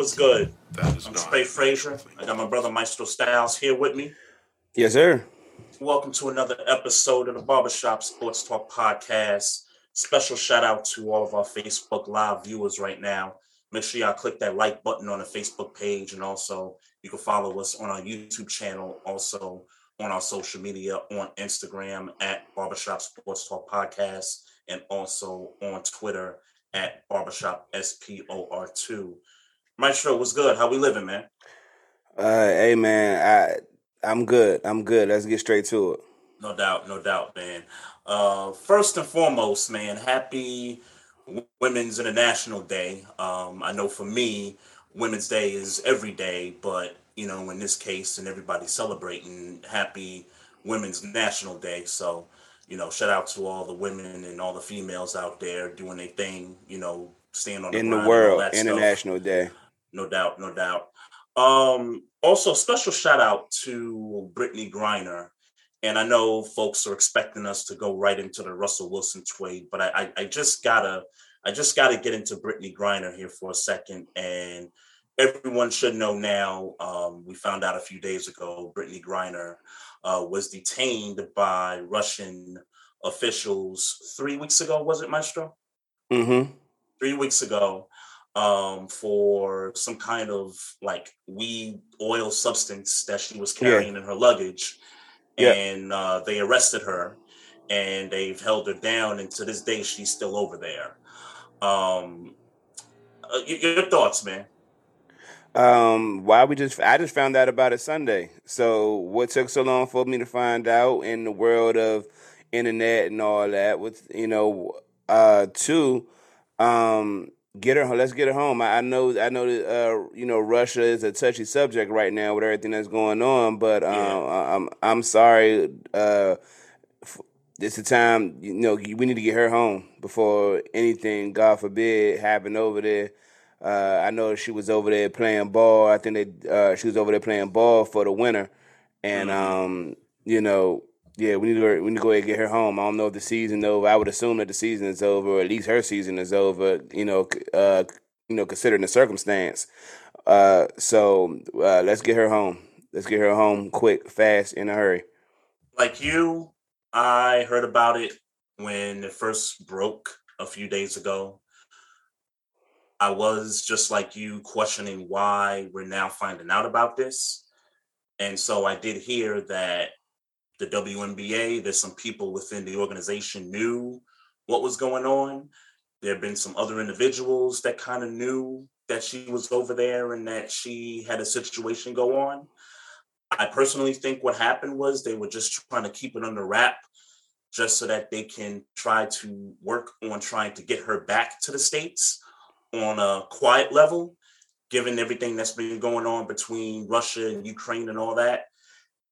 What's good? That is I'm not. Spade Frazier. I got my brother Maestro Styles here with me. Yes, sir. Welcome to another episode of the Barbershop Sports Talk Podcast. Special shout out to all of our Facebook Live viewers right now. Make sure y'all click that like button on the Facebook page, and also you can follow us on our YouTube channel, also on our social media on Instagram at Barbershop Sports Talk Podcast, and also on Twitter at Barbershop SPOR2. Maestro, what's good? How we living, man? Uh, hey man, I I'm good. I'm good. Let's get straight to it. No doubt, no doubt, man. Uh, first and foremost, man, happy Women's International Day. Um, I know for me, Women's Day is every day, but you know, in this case, and everybody celebrating Happy Women's National Day. So, you know, shout out to all the women and all the females out there doing their thing. You know, staying on the In the world, that stuff International Day. No doubt, no doubt. Um, also, special shout out to Brittney Griner. And I know folks are expecting us to go right into the Russell Wilson trade, but I, I, I just gotta, I just gotta get into Brittney Griner here for a second. And everyone should know now. Um, we found out a few days ago, Brittney Griner uh, was detained by Russian officials three weeks ago. Was it Maestro? Mm-hmm. three weeks ago um, for some kind of like weed oil substance that she was Yeah. carrying in her luggage. Yeah. And uh, they arrested her and they've held her down. And to this day, she's still over there. Um, uh, your thoughts, man? Um, why we just I just found out about it Sunday. So what took so long for me to find out in the world of internet and all that? With you know, uh, two, um, get her. Home. Let's get her home. I, I know. I know that uh, you know, Russia is a touchy subject right now with everything that's going on. But um, Yeah. I- I'm I'm sorry. Uh, f- this is the time. You know, we need to get her home before anything, God forbid, happened over there. Uh, I know she was over there playing ball. I think they, uh, she was over there playing ball for the winter, and Mhm. um, you know, yeah, we need to go, we need to go ahead and get her home. I don't know if the season's over. I would assume that the season is over, or at least her season is over. You know, uh, you know, considering the circumstance. Uh, so uh, let's get her home. Let's get her home quick, fast, in a hurry. Like you, I heard about it when it first broke a few days ago. I was just like you questioning why we're now finding out about this. And so I did hear that the WNBA, there's some people within the organization knew what was going on. There have been some other individuals that kind of knew that she was over there and that she had a situation go on. I personally think what happened was they were just trying to keep it under wrap just so that they can try to work on trying to get her back to the States on a quiet level, given everything that's been going on between Russia and Ukraine and all that.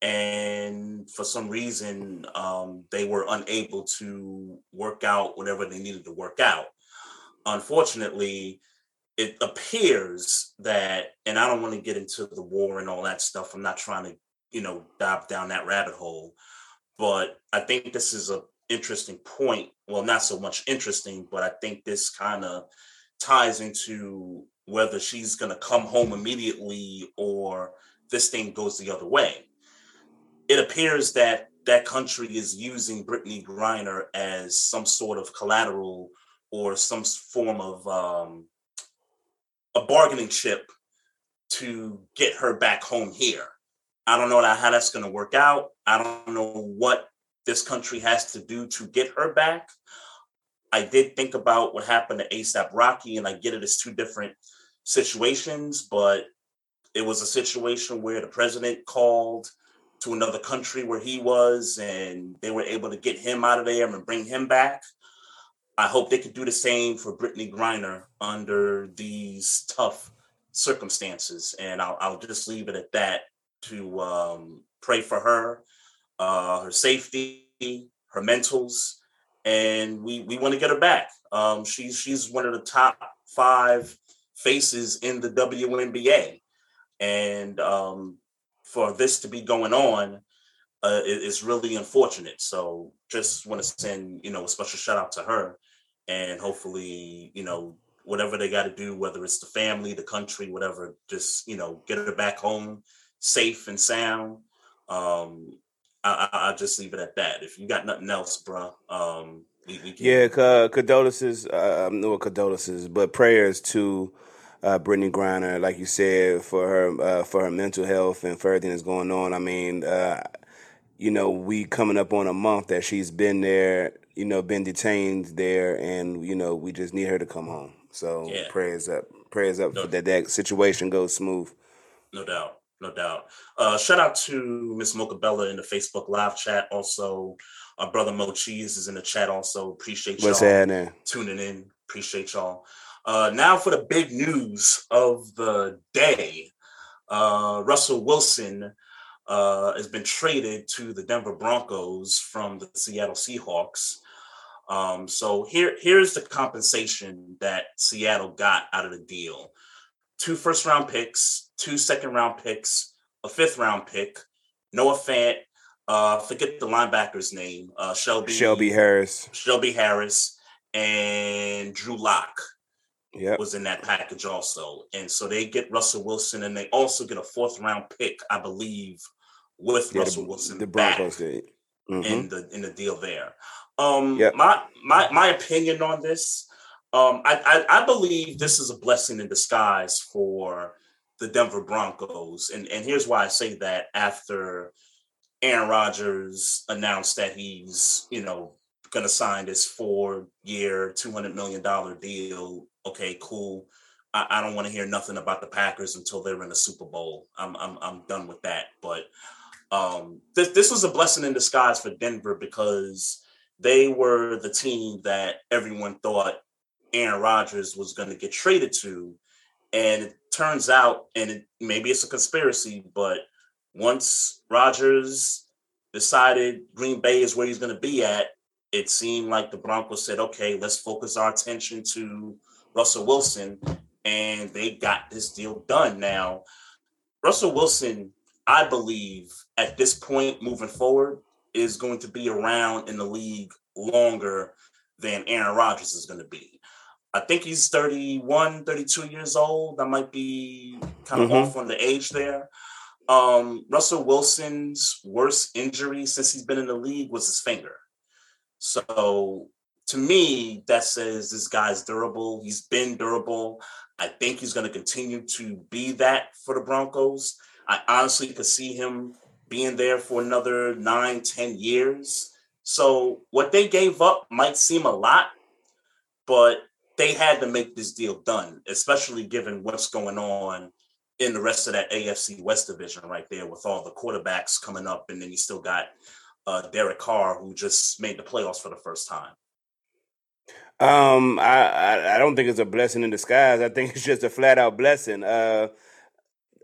And for some reason, um, they were unable to work out whatever they needed to work out. Unfortunately, it appears that, and I don't want to get into the war and all that stuff. I'm not trying to, you know, dive down that rabbit hole, but I think this is a interesting point. Well, not so much interesting, but I think this kind of ties into whether she's going to come home immediately or this thing goes the other way. It appears that that country is using Brittney Griner as some sort of collateral or some form of um, a bargaining chip to get her back home here. I don't know how that's going to work out. I don't know what this country has to do to get her back. I did think about what happened to ASAP Rocky, and I get it as two different situations, but it was a situation where the president called to another country where he was, and they were able to get him out of there and bring him back. I hope they could do the same for Brittney Griner under these tough circumstances. And I'll, I'll just leave it at that to um, pray for her, uh, her safety, her mentals, and we we want to get her back. Um, she's she's one of the top five faces in the WNBA, and um, for this to be going on uh, is really unfortunate. So just want to send you know a special shout out to her, and hopefully you know whatever they got to do, whether it's the family, the country, whatever, just you know get her back home safe and sound. Um, I, will just leave it at that. If you got nothing else, bro, um, we, we can... yeah, condolences, uh, no condolences, but prayers to uh, Brittney Griner, like you said, for her uh, for her mental health and for everything that's going on. I mean, uh, you know, we coming up on a month that she's been there, you know, been detained there, and you know, we just need her to come home. So yeah. prayers up, prayers up no, that that situation goes smooth. No doubt no doubt. Uh, shout out to Miss Mocha Bella in the Facebook live chat. Also, our brother Mo Cheese is in the chat. Also, appreciate y'all What's happening? tuning in. Appreciate y'all. Uh, now for the big news of the day. Uh, Russell Wilson uh, has been traded to the Denver Broncos from the Seattle Seahawks. Um, so here, here's the compensation that Seattle got out of the deal: two first round picks, two second round picks, a fifth round pick, Noah Fant, uh, forget the linebacker's name, uh, Shelby Shelby Harris, Shelby Harris, and Drew Lock. Yep. was in that package also, and so they get Russell Wilson, and they also get a fourth round pick, I believe, with yeah, Russell the, Wilson. The Broncos did mm-hmm. in the in the deal there. Um, yep. my my my opinion on this, um, I, I I believe this is a blessing in disguise for the Denver Broncos. And, and here's why I say that after Aaron Rodgers announced that he's, you know, going to sign this four year, $200 million deal. Okay, cool. I, I don't want to hear nothing about the Packers until they're in the Super Bowl. I'm, I'm, I'm done with that. But um, this, this was a blessing in disguise for Denver because they were the team that everyone thought Aaron Rodgers was going to get traded to. And it turns out, and it, maybe it's a conspiracy, but once Rodgers decided Green Bay is where he's going to be at, it seemed like the Broncos said, okay, let's focus our attention to Russell Wilson. And they got this deal done. Now, Russell Wilson, I believe, at this point moving forward, is going to be around in the league longer than Aaron Rodgers is going to be. I think he's 31, 32 years old. I might be kind of mm-hmm. off on the age there. Um, Russell Wilson's worst injury since he's been in the league was his finger. So to me, that says this guy's durable. He's been durable. I think he's going to continue to be that for the Broncos. I honestly could see him being there for another nine, ten years. So what they gave up might seem a lot, but they had to make this deal done, especially given what's going on in the rest of that AFC West division right there with all the quarterbacks coming up. And then you still got uh, Derek Carr, who just made the playoffs for the first time. Um, I, I, I don't think it's a blessing in disguise. I think it's just a flat out blessing. Uh,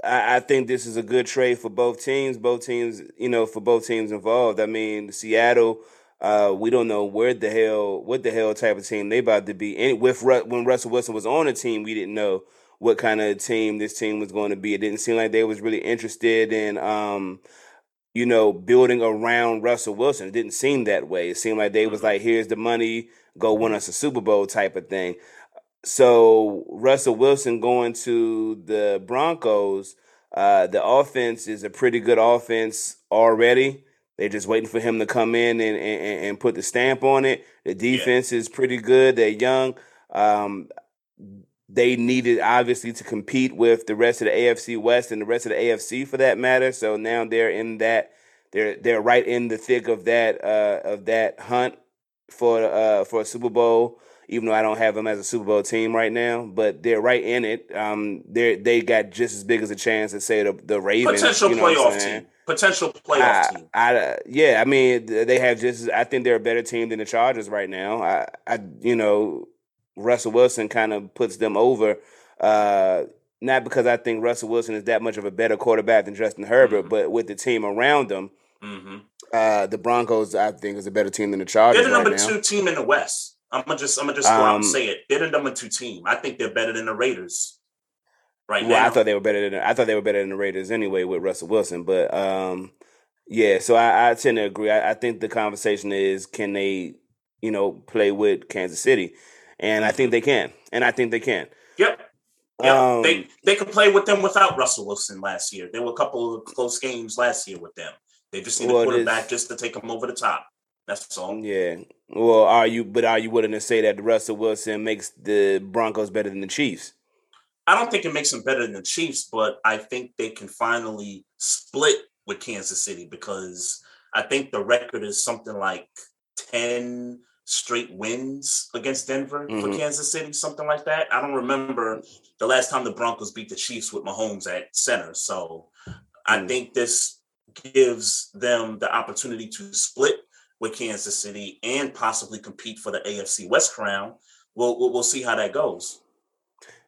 I, I think this is a good trade for both teams. Both teams, you know, for both teams involved. I mean, Seattle uh, we don't know where the hell, what the hell type of team they about to be. And with when Russell Wilson was on the team, we didn't know what kind of team this team was going to be. It didn't seem like they was really interested in, um, you know, building around Russell Wilson. It didn't seem that way. It seemed like they was like, here's the money, go win us a Super Bowl type of thing. so Russell Wilson going to the Broncos, uh, the offense is a pretty good offense already. They're just waiting for him to come in and, and, and put the stamp on it. The defense yeah. is pretty good. They're young. Um, they needed obviously to compete with the rest of the AFC West and the rest of the AFC for that matter. So now they're in that they're they're right in the thick of that uh, of that hunt for uh, for a Super Bowl. Even though I don't have them as a Super Bowl team right now, but they're right in it. Um, they they got just as big as a chance as say the the Ravens. Potential you know playoff team. Potential playoff I, team. I, yeah, I mean they have just. I think they're a better team than the Chargers right now. I, I you know Russell Wilson kind of puts them over. Uh, not because I think Russell Wilson is that much of a better quarterback than Justin Herbert, mm-hmm. but with the team around them, mm-hmm. uh, the Broncos I think is a better team than the Chargers. They're the number right two team in the West. I'm gonna just I'm gonna just go out and um, say it. They're the number two team. I think they're better than the Raiders. Right well, now. I thought they were better than I thought they were better than the Raiders anyway with Russell Wilson, but um, yeah. So I, I tend to agree. I, I think the conversation is can they, you know, play with Kansas City and I think they can, and I think they can. Yep. Yep. Um, they they could play with them without Russell Wilson last year. There were a couple of close games last year with them. They just need well, a quarterback just to take them over the top. That's all. Yeah. Well, are you? But are you willing to say that Russell Wilson makes the Broncos better than the Chiefs? I don't think it makes them better than the Chiefs, but I think they can finally split with Kansas City because I think the record is something like ten straight wins against Denver mm-hmm. for Kansas City, something like that. I don't remember the last time the Broncos beat the Chiefs with Mahomes at center. So I mm. think this gives them the opportunity to split with Kansas City and possibly compete for the AFC West crown. We'll we'll, we'll see how that goes.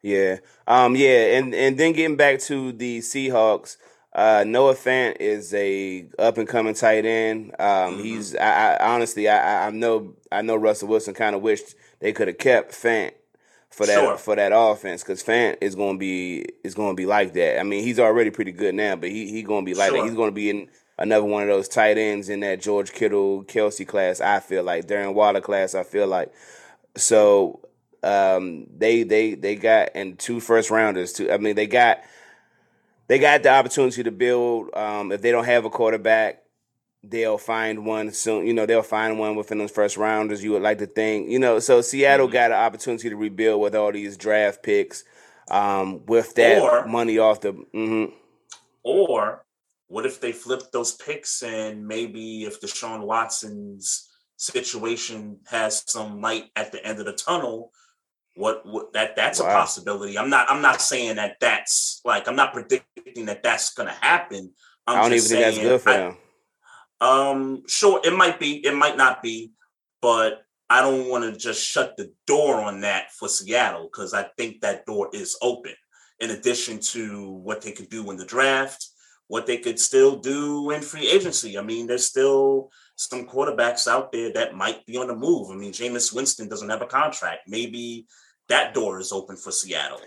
Yeah, um, yeah, and and then getting back to the Seahawks. Uh, Noah Fant is a up and coming tight end. Um, mm-hmm. He's I, I honestly I, I know I know Russell Wilson kind of wished they could have kept Fant for that sure. for that offense because Fant is going to be is going to be like that. I mean, he's already pretty good now, but he he's going to be like sure. that. He's going to be in another one of those tight ends in that George Kittle, Kelce class. I feel like Darren Waller class. I feel like so um, they they they got and two first rounders. Two, I mean, they got they got the opportunity to build. Um, if they don't have a quarterback, they'll find one soon. You know, they'll find one within those first rounders. You would like to think, you know. So Seattle mm-hmm. got an opportunity to rebuild with all these draft picks. Um, with that or, money off the. Mm-hmm. Or what if they flip those picks and maybe if Deshaun Watson's situation has some light at the end of the tunnel, what, what that that's wow. a possibility. I'm not I'm not saying that that's like I'm not predicting that that's going to happen. I'm I do not even saying, think that's good for I, them. Um, sure, it might be, it might not be, but I don't want to just shut the door on that for Seattle because I think that door is open. In addition to what they could do in the draft, what they could still do in free agency. I mean, there's still some quarterbacks out there that might be on the move. I mean, Jameis Winston doesn't have a contract. Maybe that door is open for Seattle.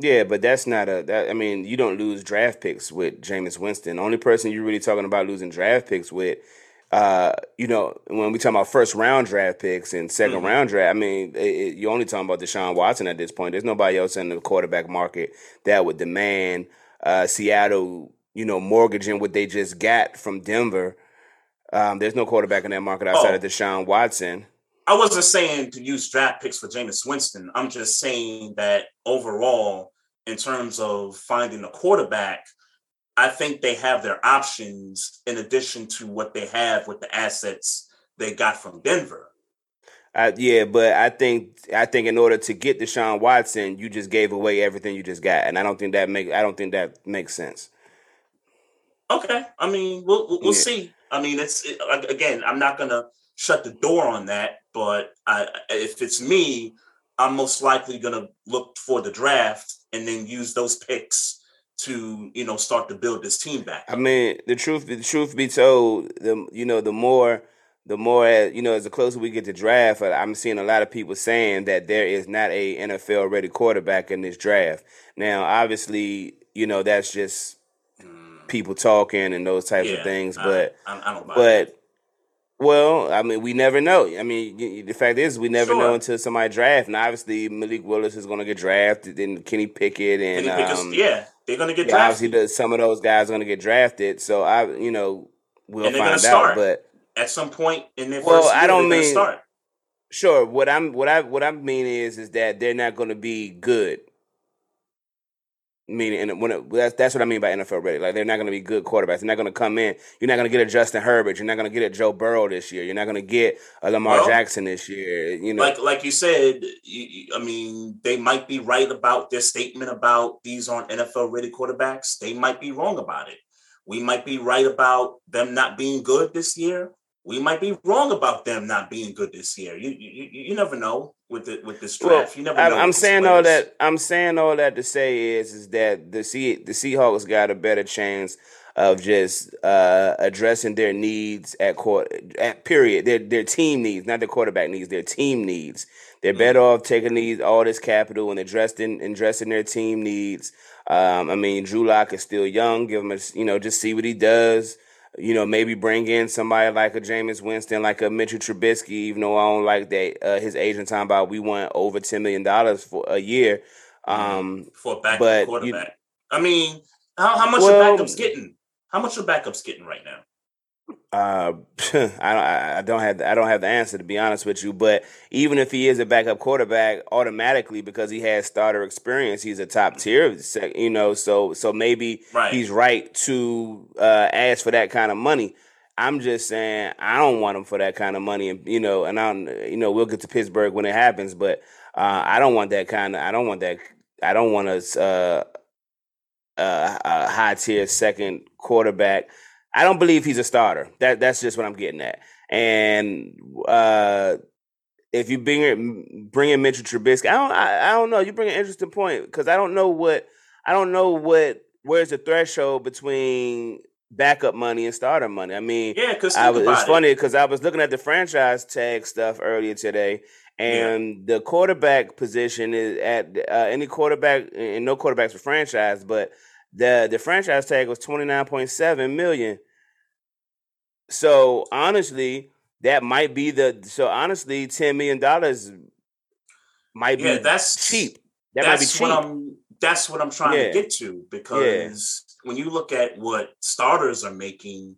Yeah, but that's not a. That, I mean, you don't lose draft picks with Jameis Winston. The only person you're really talking about losing draft picks with, uh, you know, when we talk about first round draft picks and 2nd mm-hmm. round draft, I mean, it, it, you're only talking about Deshaun Watson at this point. There's nobody else in the quarterback market that would demand uh, Seattle, you know, mortgaging what they just got from Denver. Um, there's no quarterback in that market outside oh. of Deshaun Watson. I wasn't saying to use draft picks for Jameis Winston. I'm just saying that overall, in terms of finding a quarterback, I think they have their options in addition to what they have with the assets they got from Denver. Uh, yeah, but I think I think in order to get Deshaun Watson, you just gave away everything you just got, and I don't think that make I don't think that makes sense. Okay, I mean we'll we'll, we'll yeah. see. I mean it's it, again I'm not gonna shut the door on that. But I, if it's me, I'm most likely going to look for the draft and then use those picks to you know start to build this team back. I mean, the truth, the truth be told, the you know the more. The more you know, as the closer we get to draft, I'm seeing a lot of people saying that there is not a NFL ready quarterback in this draft. Now, obviously, you know that's just mm. people talking and those types yeah, of things, but I, I, but Well, I mean, we never know. I mean, the fact is, we never Sure. know until somebody draft. And obviously, Malik Willis is going to get drafted, then Kenny Pickett, and Kenny Pickett's- um, yeah, they're gonna get yeah, drafted. obviously, the, some of those guys are going to get drafted. So I, you know, we'll And they're gonna find out. start. But At some point in their Well, first year, I don't mean- start. sure, what I'm, what I, what I mean is, is that they're not going to be good. Meaning, and when it, that's that's what I mean by NFL ready. Like they're not going to be good quarterbacks. They're not going to come in. You're not going to get a Justin Herbert. You're not going to get a Joe Burrow this year. You're not going to get a Lamar Well, Jackson this year. You know, like like you said, you, I mean, they might be right about their statement about these aren't NFL ready quarterbacks. They might be wrong about it. We might be right about them not being good this year. We might be wrong about them not being good this year. You, you, you never know with the with this Well, you never I'm, know. I'm with these saying all that. I'm saying all that to say is is that the sea the Seahawks got a better chance of just uh, addressing their needs at court at period. Their their team needs, not their quarterback needs. Their team needs. They're Mm-hmm. better off taking these all this capital and addressing addressing their team needs. Um, I mean, Drew Lock is still young. Give him a you know just see what he does. You know, maybe bring in somebody like a Jameis Winston, like a Mitchell Trubisky. Even though I don't like that, uh, his agent talking about we want over ten million dollars for a year. Um, for a backup but you- quarterback. I mean, how, how much Well- are backups getting? How much are backups getting right now? Uh, I don't. I don't have. The, I don't have the answer to be honest with you. But even if he is a backup quarterback, automatically because he has starter experience, he's a top tier. You know, so so maybe Right. he's right to uh, ask for that kind of money. I'm just saying I don't want him for that kind of money, and you know, and I, don't you know, we'll get to Pittsburgh when it happens, but uh, I don't want that kind of. I don't want that. I don't want us uh, a, a high tier second quarterback. I don't believe he's a starter. That that's just what I'm getting at. And uh, if you bring it, bring in Mitchell Trubisky, I don't, I, I don't know. You bring an interesting point because I don't know what, I don't know what, where's the threshold between backup money and starter money. I mean, Yeah, because I was, it's it. funny because I was looking at the franchise tag stuff earlier today, and the quarterback position is at uh, any quarterback, and no quarterbacks for franchise, but the the franchise tag was twenty nine point seven million. So honestly, that might be the so honestly ten million dollars might Yeah, be that's cheap. That might be that's cheap. what I'm. That's what I'm trying Yeah. to get to because when you look at what starters are making,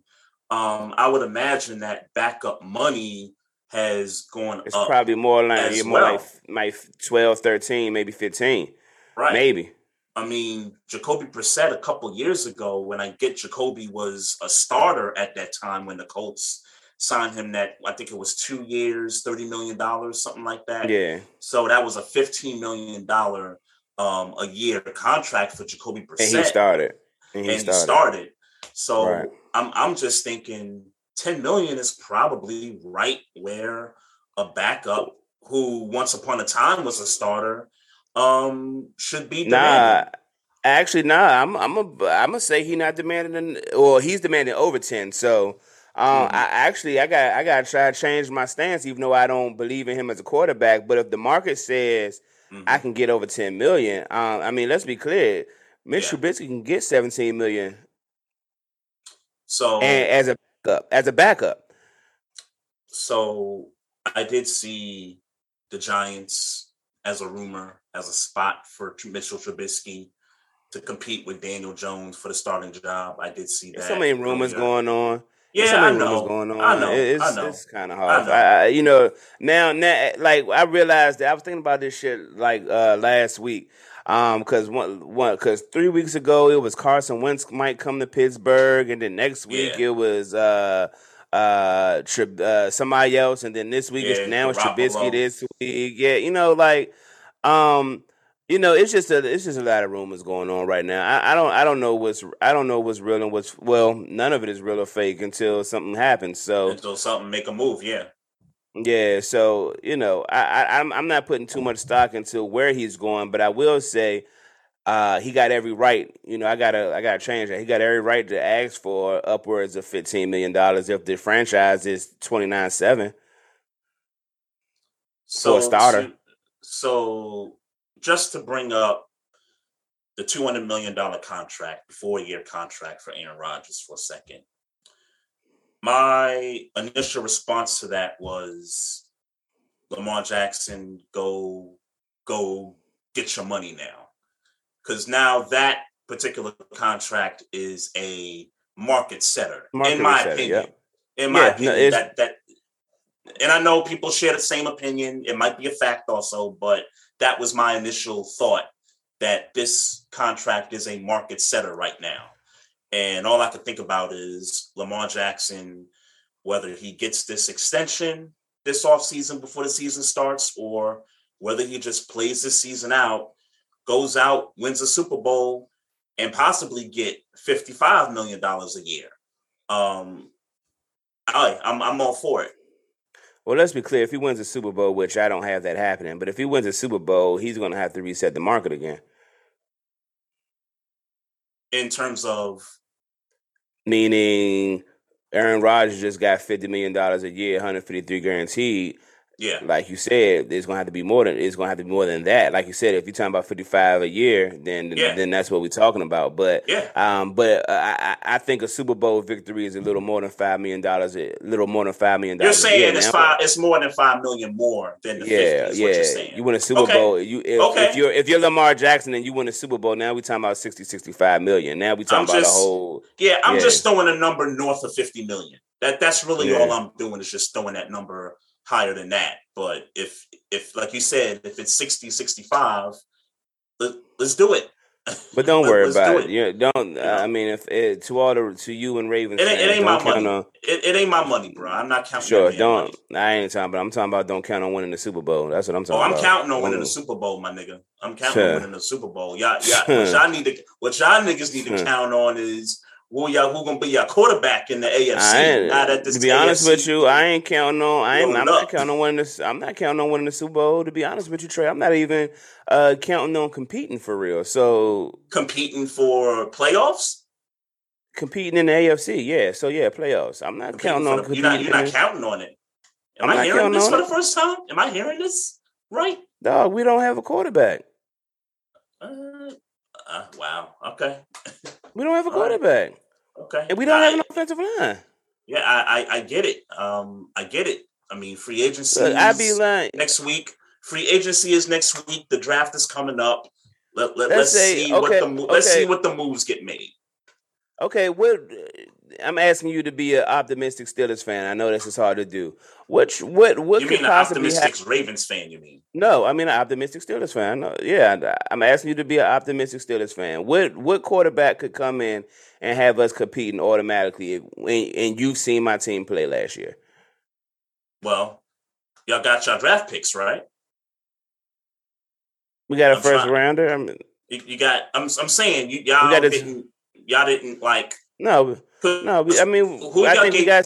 um, I would imagine that backup money has gone It's up. probably more like yeah, more well. like like 12, 13, maybe fifteen, right. maybe. I mean, Jacoby Brissett a couple years ago, when I get Jacoby was a starter at that time when the Colts signed him that I think it was two years, thirty million dollars, something like that. Yeah. So that was a fifteen million dollar um, a year contract for Jacoby Brissett. And he started. And he and started. he started. So Right. I'm I'm just thinking 10 million is probably right where a backup who once upon a time was a starter um should be Nah, actually, nah. I'm I'm a, I'm gonna say he not demanding, an, or he's demanding over ten. So, um, Mhm. I actually I got I got to try to change my stance, even though I don't believe in him as a quarterback. But if the market says Mhm. I can get over ten million, um, I mean, let's be clear, Mitch Yeah. Trubisky can get seventeen million, so and as a backup, as a backup. so I did see the Giants as a rumor, as a spot for Mitchell Trubisky to compete with Daniel Jones for the starting job. I did see that. There's so many rumors going on. Yeah, so I many know. rumors going on. I know. It- It's, I know. it's kind of hard. I, I, you know, now, now, like I realized that I was thinking about this shit like uh last week. Um, because one, one, because three weeks ago it was Carson Wentz might come to Pittsburgh, and then next week Yeah. it was uh uh, Tri- uh somebody else, and then this week Yeah, it's now it's. Trubisky this week. Yeah, you know, like um. You know, it's just a it's just a lot of rumors going on right now. I, I don't I don't know what's I don't know what's real and what's well none of it is real or fake until something happens. So until something make a move. Yeah. yeah, so you know, I, I I'm I'm not putting too much stock into where he's going, but I will say, uh, he got every right. You know, I gotta I gotta change that. He got every right to ask for upwards of fifteen million dollars if the franchise is twenty nine seven. So a starter. to- so just to bring up the two hundred million dollar contract, four year contract for Aaron Rodgers for a second. My initial response to that was Lamar Jackson, go go get your money now. Because now that particular contract is a market setter, market in my setter, opinion. Yeah. In my yeah, opinion, no, that that and I know people share the same opinion. It might be a fact also, but that was my initial thought that this contract is a market setter right now. And all I could think about is Lamar Jackson, whether he gets this extension this offseason before the season starts, or whether he just plays this season out, goes out, wins a Super Bowl, and possibly get $55 million a year. Um, I, I'm, I'm all for it. Well, let's be clear. If he wins a Super Bowl, which I don't have that happening, but if he wins a Super Bowl, he's going to have to reset the market again. In terms of, meaning, Aaron Rodgers just got fifty million dollars a year, 153 guaranteed. Yeah. Like you said, it's gonna have to be more than it's gonna have to be more than that. Like you said, if you're talking about 55 a year, then yeah. then that's what we're talking about. But yeah. um, but uh, I I think a Super Bowl victory is a little more than five million dollars. A little more than five million dollars. You're saying it's now. five. It's more than five million more than the yeah 50, yeah. You win a Super okay. Bowl. You if, okay. if you're if you're Lamar Jackson and you win a Super Bowl, now we're talking about 60, 65 million. Now we're talking I'm about just, a whole. Yeah, I'm yeah. just throwing a number north of 50 million. That that's really all I'm doing is just throwing that number higher than that. But if if like you said, if it's 60, 65, let, us do it. But don't worry about it. it. Yeah, don't. You know? I mean, if it, to all the to you and Ravens, it, ain't, it ain't my money. On, it, it, ain't my money, bro. I'm not counting. Sure, don't. Money. I ain't talking, but I'm talking about don't count on winning the Super Bowl. That's what I'm oh, talking. About. Oh, I'm about. counting on winning the Super Bowl, my nigga. I'm counting sure. on winning the Super Bowl. Y'all, y'all, what y'all need to, what y'all niggas need to hmm. count on is who y'all who gonna be your quarterback in the AFC? Not at this to be AFC. honest with you, I ain't counting on. I ain't. I'm not counting on winning this. I'm not counting on winning the Super Bowl. To be honest with you, Trey, I'm not even uh, counting on competing for real. So competing for playoffs. Competing in the AFC, yeah. So yeah, playoffs. I'm not competing counting on. The, you're not. You're not counting on it. Am I'm I hearing this for the first time? Am I hearing this right? No, we don't have a quarterback. Uh, uh, wow. Okay. we don't have a quarterback. Okay. And we don't I, have an offensive line. Yeah, I, I, I get it. Um, I get it. I mean, free agency. I be lying. next week. Free agency is next week. The draft is coming up. Let, let, us see okay, what the let's see what the moves get made. Okay, what I'm asking you to be an optimistic Steelers fan. I know this is hard to do. Which what what you could mean possibly an optimistic Ravens fan? You mean? No, I mean an optimistic Steelers fan. No, yeah, I'm asking you to be an optimistic Steelers fan. What what quarterback could come in and have us competing automatically? and you've seen my team play last year. Well, y'all got your draft picks, right? We got a I'm first trying. rounder. I mean, you, you, got. I'm. I'm saying you, y'all didn't. Y'all didn't like. No, no. I mean, who I think we got.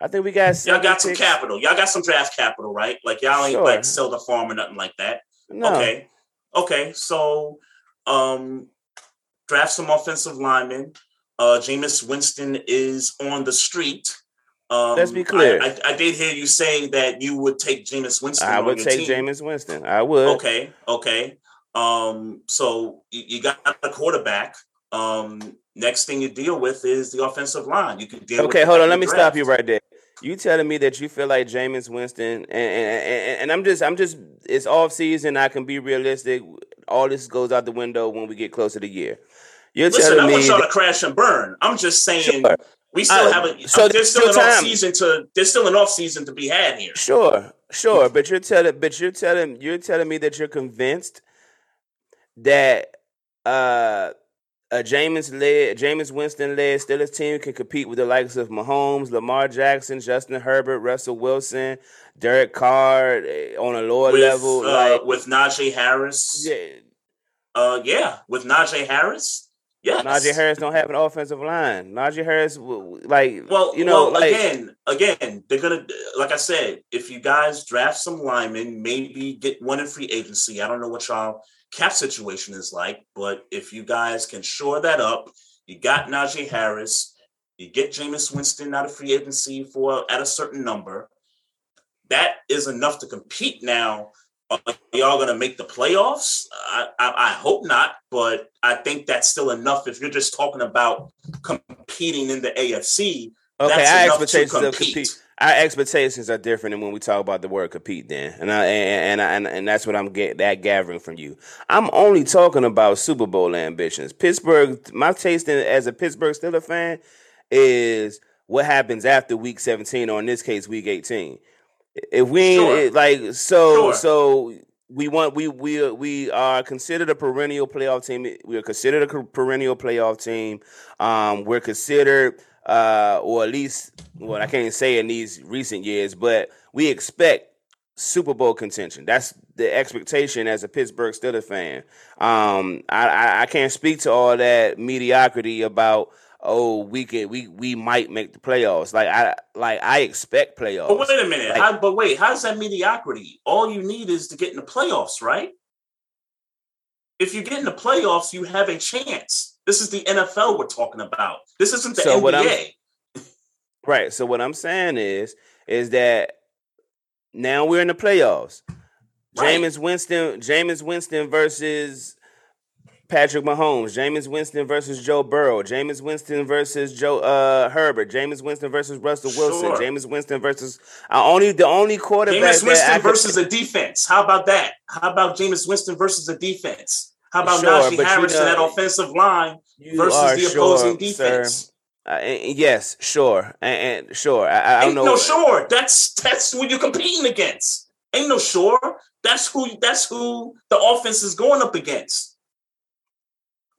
I think we got. Y'all got some capital. Y'all got some draft capital, right? Like y'all ain't sure. like sell the farm or nothing like that. No. Okay. Okay. So, um, draft some offensive linemen. Uh, Jameis Winston is on the street. Um, Let's be clear. I, I, I, did hear you say that you would take Jameis Winston. I would take team. Jameis Winston. I would. Okay. Okay. Um, so you, you got a quarterback. Um, next thing you deal with is the offensive line. You can deal. Okay, hold on. Let me draft. stop you right there. You telling me that you feel like Jameis Winston, and, and, and, and I'm just, I'm just, it's off season. I can be realistic. All this goes out the window when we get closer to the year. You're Listen, I want y'all to crash and burn. I'm just saying sure. we still uh, have a so there's still an off season to there's still an off season to be had here. Sure, sure. but you're telling but you're telling you're telling me that you're convinced that uh a Jameis led Jameis Winston led Steelers team can compete with the likes of Mahomes, Lamar Jackson, Justin Herbert, Russell Wilson, Derek Carr eh, on a lower with, level, uh, like with Najee Harris. Yeah, uh, yeah, with Najee Harris. Yes. Najee Harris don't have an offensive line. Najee Harris, like, well, you know, well, like, again, again, they're gonna, like I said, if you guys draft some linemen, maybe get one in free agency. I don't know what y'all cap situation is like, but if you guys can shore that up, you got Najee Harris, you get Jameis Winston out of free agency for at a certain number. That is enough to compete now are y'all going to make the playoffs? I, I, I, hope not, but I think that's still enough. If you're just talking about competing in the AFC, Okay, our expectations of compete. Our expectations are different than when we talk about the word compete. Then, and I, and and and, and that's what I'm get that gathering from you. I'm only talking about Super Bowl ambitions. Pittsburgh. My taste in, as a Pittsburgh Steelers fan is what happens after Week 17, or in this case, Week 18. If we sure. it, like so sure. so we want we we we are considered a perennial playoff team. We are considered a perennial playoff team. Um, we're considered uh, or at least, well, I can't say in these recent years, but we expect Super Bowl contention. That's the expectation as a Pittsburgh Steelers fan. Um, I, I, I can't speak to all that mediocrity about oh we can we we might make the playoffs. Like I like I expect playoffs. But wait a minute. Like, how, but wait, how's that mediocrity? All you need is to get in the playoffs, right? If you get in the playoffs, you have a chance. This is the NFL we're talking about. This isn't the so NBA. right. So what I'm saying is, is that now we're in the playoffs. Right. Jameis Winston, Jameis Winston versus Patrick Mahomes, Jameis Winston versus Joe Burrow, Jameis Winston versus Joe uh, Herbert, Jameis Winston versus Russell Wilson, sure. Jameis Winston versus uh, only the only quarterback. Jameis Winston versus a defense. How about that? How about Jameis Winston versus a defense? How about sure, Najee Harris you know, that offensive line versus the opposing defense? Uh, yes, sure, and, and sure. I, I Ain't know. no sure. That's that's who you're competing against. Ain't no sure. That's who. That's who the offense is going up against.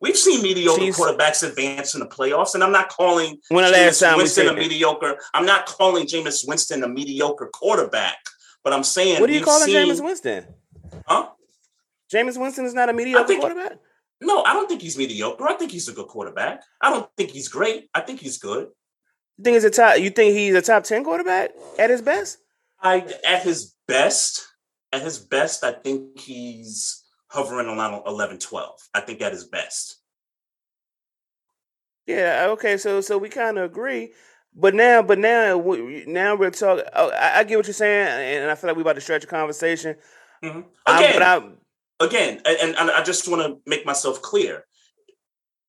We've seen mediocre Jeez. quarterbacks advance in the playoffs, and I'm not calling when the last time Winston a mediocre. I'm not calling Jameis Winston a mediocre quarterback, but I'm saying what are you calling seen, Jameis Winston? Huh? Jameis Winston is not a mediocre think, quarterback. No, I don't think he's mediocre. I think he's a good quarterback. I don't think he's great. I think he's good. You think he's a top? You think he's a top ten quarterback at his best? I at his best, at his best, I think he's hovering around 11, 12. I think at his best. Yeah. Okay. So so we kind of agree. But now, but now, now we're talking. Oh, I, I, get what you're saying, and I feel like we're about to stretch a conversation. Mm-hmm. Okay. but I, again, and, and I just want to make myself clear.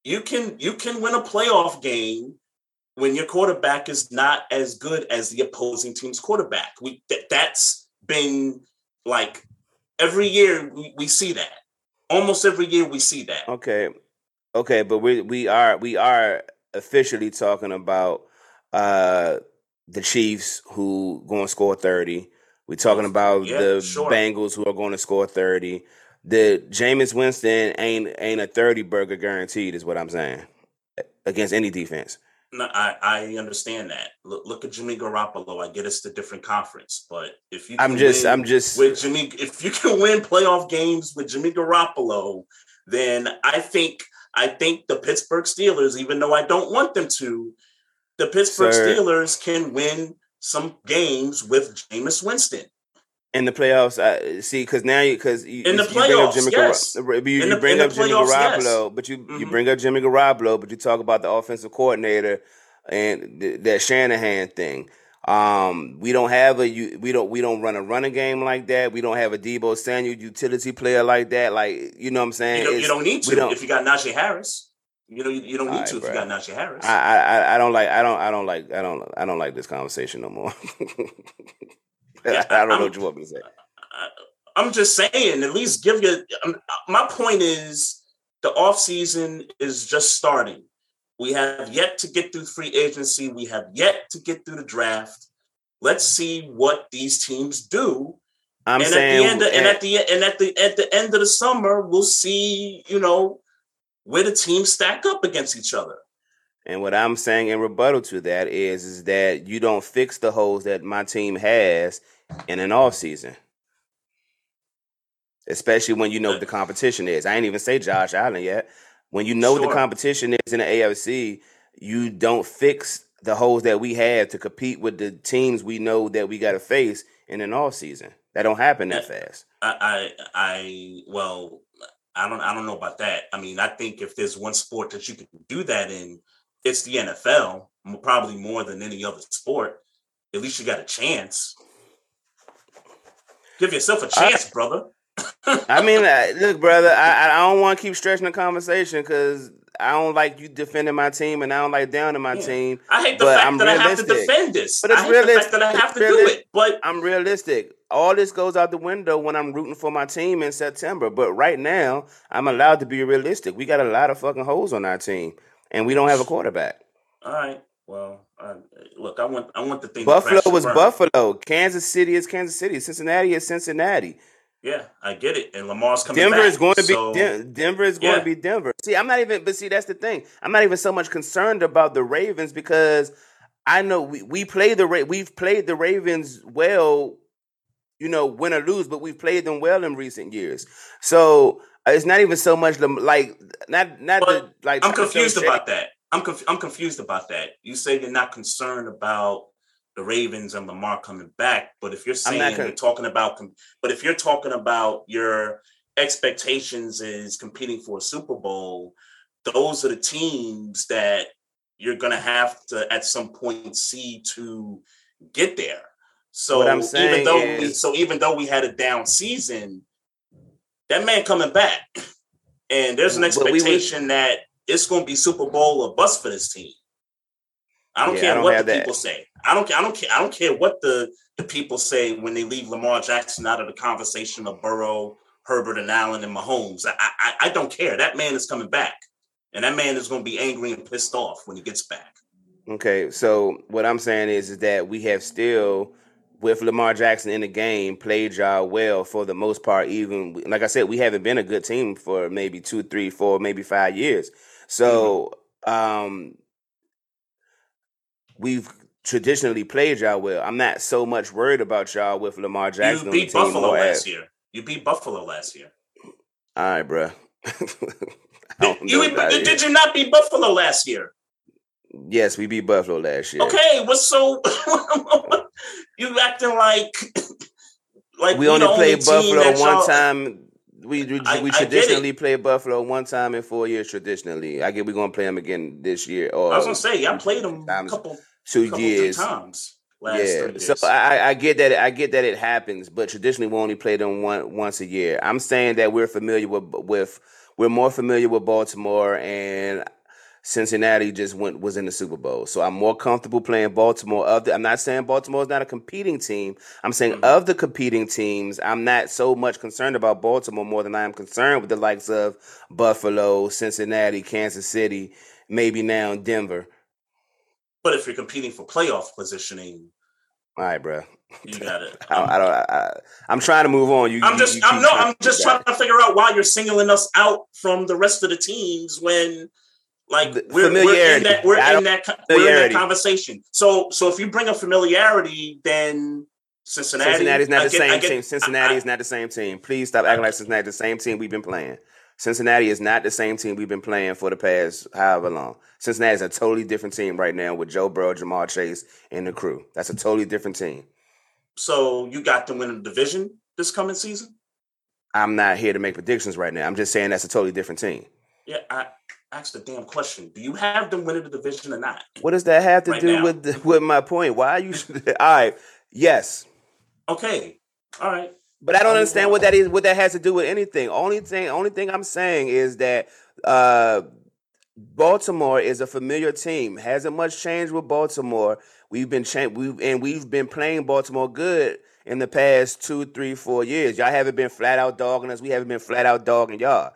You can you can win a playoff game when your quarterback is not as good as the opposing team's quarterback. We that, that's been like every year we, we see that. Almost every year we see that. Okay. Okay, but we we are we are officially talking about uh the Chiefs who going to score 30. We're talking about yeah, the sure. Bengals who are going to score 30 the Jameis Winston ain't ain't a thirty burger guaranteed, is what I'm saying against any defense. No, I, I understand that. Look, look at Jimmy Garoppolo. I get it's the different conference, but if you I'm just I'm just with Jimmy, if you can win playoff games with Jimmy Garoppolo, then I think I think the Pittsburgh Steelers, even though I don't want them to, the Pittsburgh Sir. Steelers can win some games with Jameis Winston in the playoffs, I see because now you because you, in the playoffs, bring up Jimmy yes. You, you the, bring up Jimmy Garoppolo, yes. but you mm-hmm. you bring up Jimmy Garoppolo, but you talk about the offensive coordinator and th- that Shanahan thing. Um, we don't have a we don't we don't run a running game like that. We don't have a Deebo Samuel utility player like that. Like you know what I'm saying? You don't, you don't need to don't, if you got Najee Harris. You know, you, you don't need right, to if bro. you got Najee Harris. I, I I don't like I don't I don't like I don't I don't like this conversation no more. I don't know what you want me to say. I'm just saying, at least give you. Um, my point is, the off season is just starting. We have yet to get through free agency. We have yet to get through the draft. Let's see what these teams do. I'm and saying, at the end, of, and at the and at the at the end of the summer, we'll see. You know where the teams stack up against each other. And what I'm saying in rebuttal to that is, is that you don't fix the holes that my team has in an off season. Especially when you know what the competition is. I ain't even say Josh Allen yet. When you know sure. what the competition is in the AFC, you don't fix the holes that we have to compete with the teams we know that we got to face in an off season. That don't happen that fast. I, I, I, well, I don't, I don't know about that. I mean, I think if there's one sport that you can do that in, it's the NFL. Probably more than any other sport. At least you got a chance. Give yourself a chance, I, brother. I mean, look, brother, I, I don't want to keep stretching the conversation because I don't like you defending my team, and I don't like downing my Yeah. team. I hate the But fact I'm that I have to defend this. But it's I hate the fact that I have to do it. But I'm realistic. All this goes out the window when I'm rooting for my team in September. But right now, I'm allowed to be realistic. We got a lot of fucking holes on our team, and we don't have a quarterback. all right, well, uh, look, I want I want the thing. to Buffalo was burn. Buffalo. Kansas City is Kansas City. Cincinnati is Cincinnati. Yeah, I get it. And Lamar's coming Denver back. is going to be so- Den- Denver is going Yeah. to be Denver. See, I'm not even. But see, that's the thing. I'm not even so much concerned about the Ravens because I know we we play the Ra- we've played the Ravens well, you know, win or lose, but we've played them well in recent years. So it's not even so much the like not not the like. I'm to confused about that. I'm conf- I'm confused about that. You say you're not concerned about the Ravens and Lamar coming back, but if you're saying con- you're talking about, but if you're talking about your expectations is competing for a Super Bowl, those are the teams that you're gonna have to at some point see to get there. So What I'm even though we, so even though we had a down season, that man coming back, and there's an But we expectation that it's going to be Super Bowl or bust for this team. I don't Yeah, I care don't what the that. people say. I don't care. I don't care. I don't care what the the people say when they leave Lamar Jackson out of the conversation of Burrow, Herbert, and Allen and Mahomes. I I, I don't care. That man is coming back, and that man is going to be angry and pissed off when he gets back. Okay, so what I'm saying is, is that we have still, with Lamar Jackson in the game, played y'all well for the most part. Even like I said, we haven't been a good team for maybe two, three, four, maybe five years. So um, we've traditionally played y'all well. I'm not so much worried about y'all with Lamar Jackson you on the beat. Buffalo last as- year. You beat Buffalo last year. All right, bro. Did, you, did you not beat Buffalo last year? Yes, we beat Buffalo last year. Okay, what's so you acting like like we only the played Buffalo one time. We we, I- we traditionally it. play Buffalo one time in four years. Traditionally, I get we're gonna play them again this year or I was uh, gonna say I played them a couple, two couple years. times last Yeah, so. I, I- I get that I get that it happens, but traditionally we only play them one once a year. I'm saying that we're familiar with with we're more familiar with Baltimore and Cincinnati just went was in the Super Bowl, so I'm more comfortable playing Baltimore. Of the, I'm not saying Baltimore is not a competing team. I'm saying Mhm. of the competing teams, I'm not so much concerned about Baltimore more than I am concerned with the likes of Buffalo, Cincinnati, Kansas City, maybe now Denver. but if you're competing for playoff positioning, All right, bro. you got it. I, I don't. I, I'm trying to move on. You, I'm just you I'm no I'm just trying that. to figure out why you're singling us out from the rest of the teams when like we're, we're in that we're in that we're in that conversation. So so if you bring up familiarity, then Cincinnati Cincinnati's not I the get- same get- team. Cincinnati I- is not the same team. Please stop acting like Cincinnati is the same team we've been playing. Cincinnati is not the same team we've been playing for the past however long. Cincinnati is a totally different team right now with Joe Burrow, Ja'Marr Chase, and the crew. That's a totally different team. So you got them winning the division this coming season? I'm not here to make predictions right now. I'm just saying that's a totally different team. Yeah, I asked the damn question. Do you have them winning the division or not? What does that have to Right do now. with the, with my point? Why are you? All right, yes. Okay. All right. But I don't understand what that is. What that has to do with anything. Only thing, only thing I'm saying is that uh, Baltimore is a familiar team. Hasn't much changed with Baltimore. We've been cha- we've, and we've been playing Baltimore good in the past two, three, four years. Y'all haven't been flat out dogging us. We haven't been flat out dogging y'all.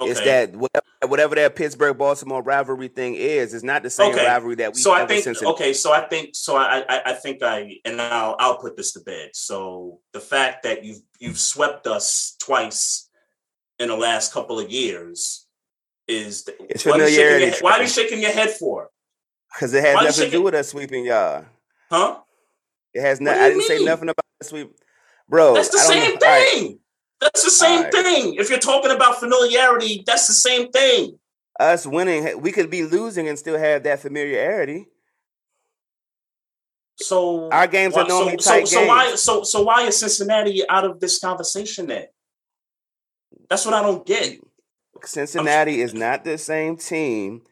Okay. It's that whatever, whatever that Pittsburgh Baltimore rivalry thing is, it's not the same Okay. rivalry that we so I think okay, so I think so I, I I think I and I'll I'll put this to bed. So the fact that you've you've swept us twice in the last couple of years is the, It's why are you shaking your familiarity, head- why are you shaking your head for? Because it has Why nothing to do with us sweeping y'all. Huh? It has What not. I didn't say nothing about the sweep, bro. That's the same know. Thing. That's the same Alright. thing. If you're talking about familiarity, that's the same thing. Us winning, we could be losing and still have that familiarity. So Our games are normally so, tight so, so why so so why is Cincinnati out of this conversation then? That's what I don't get. Cincinnati is not the same team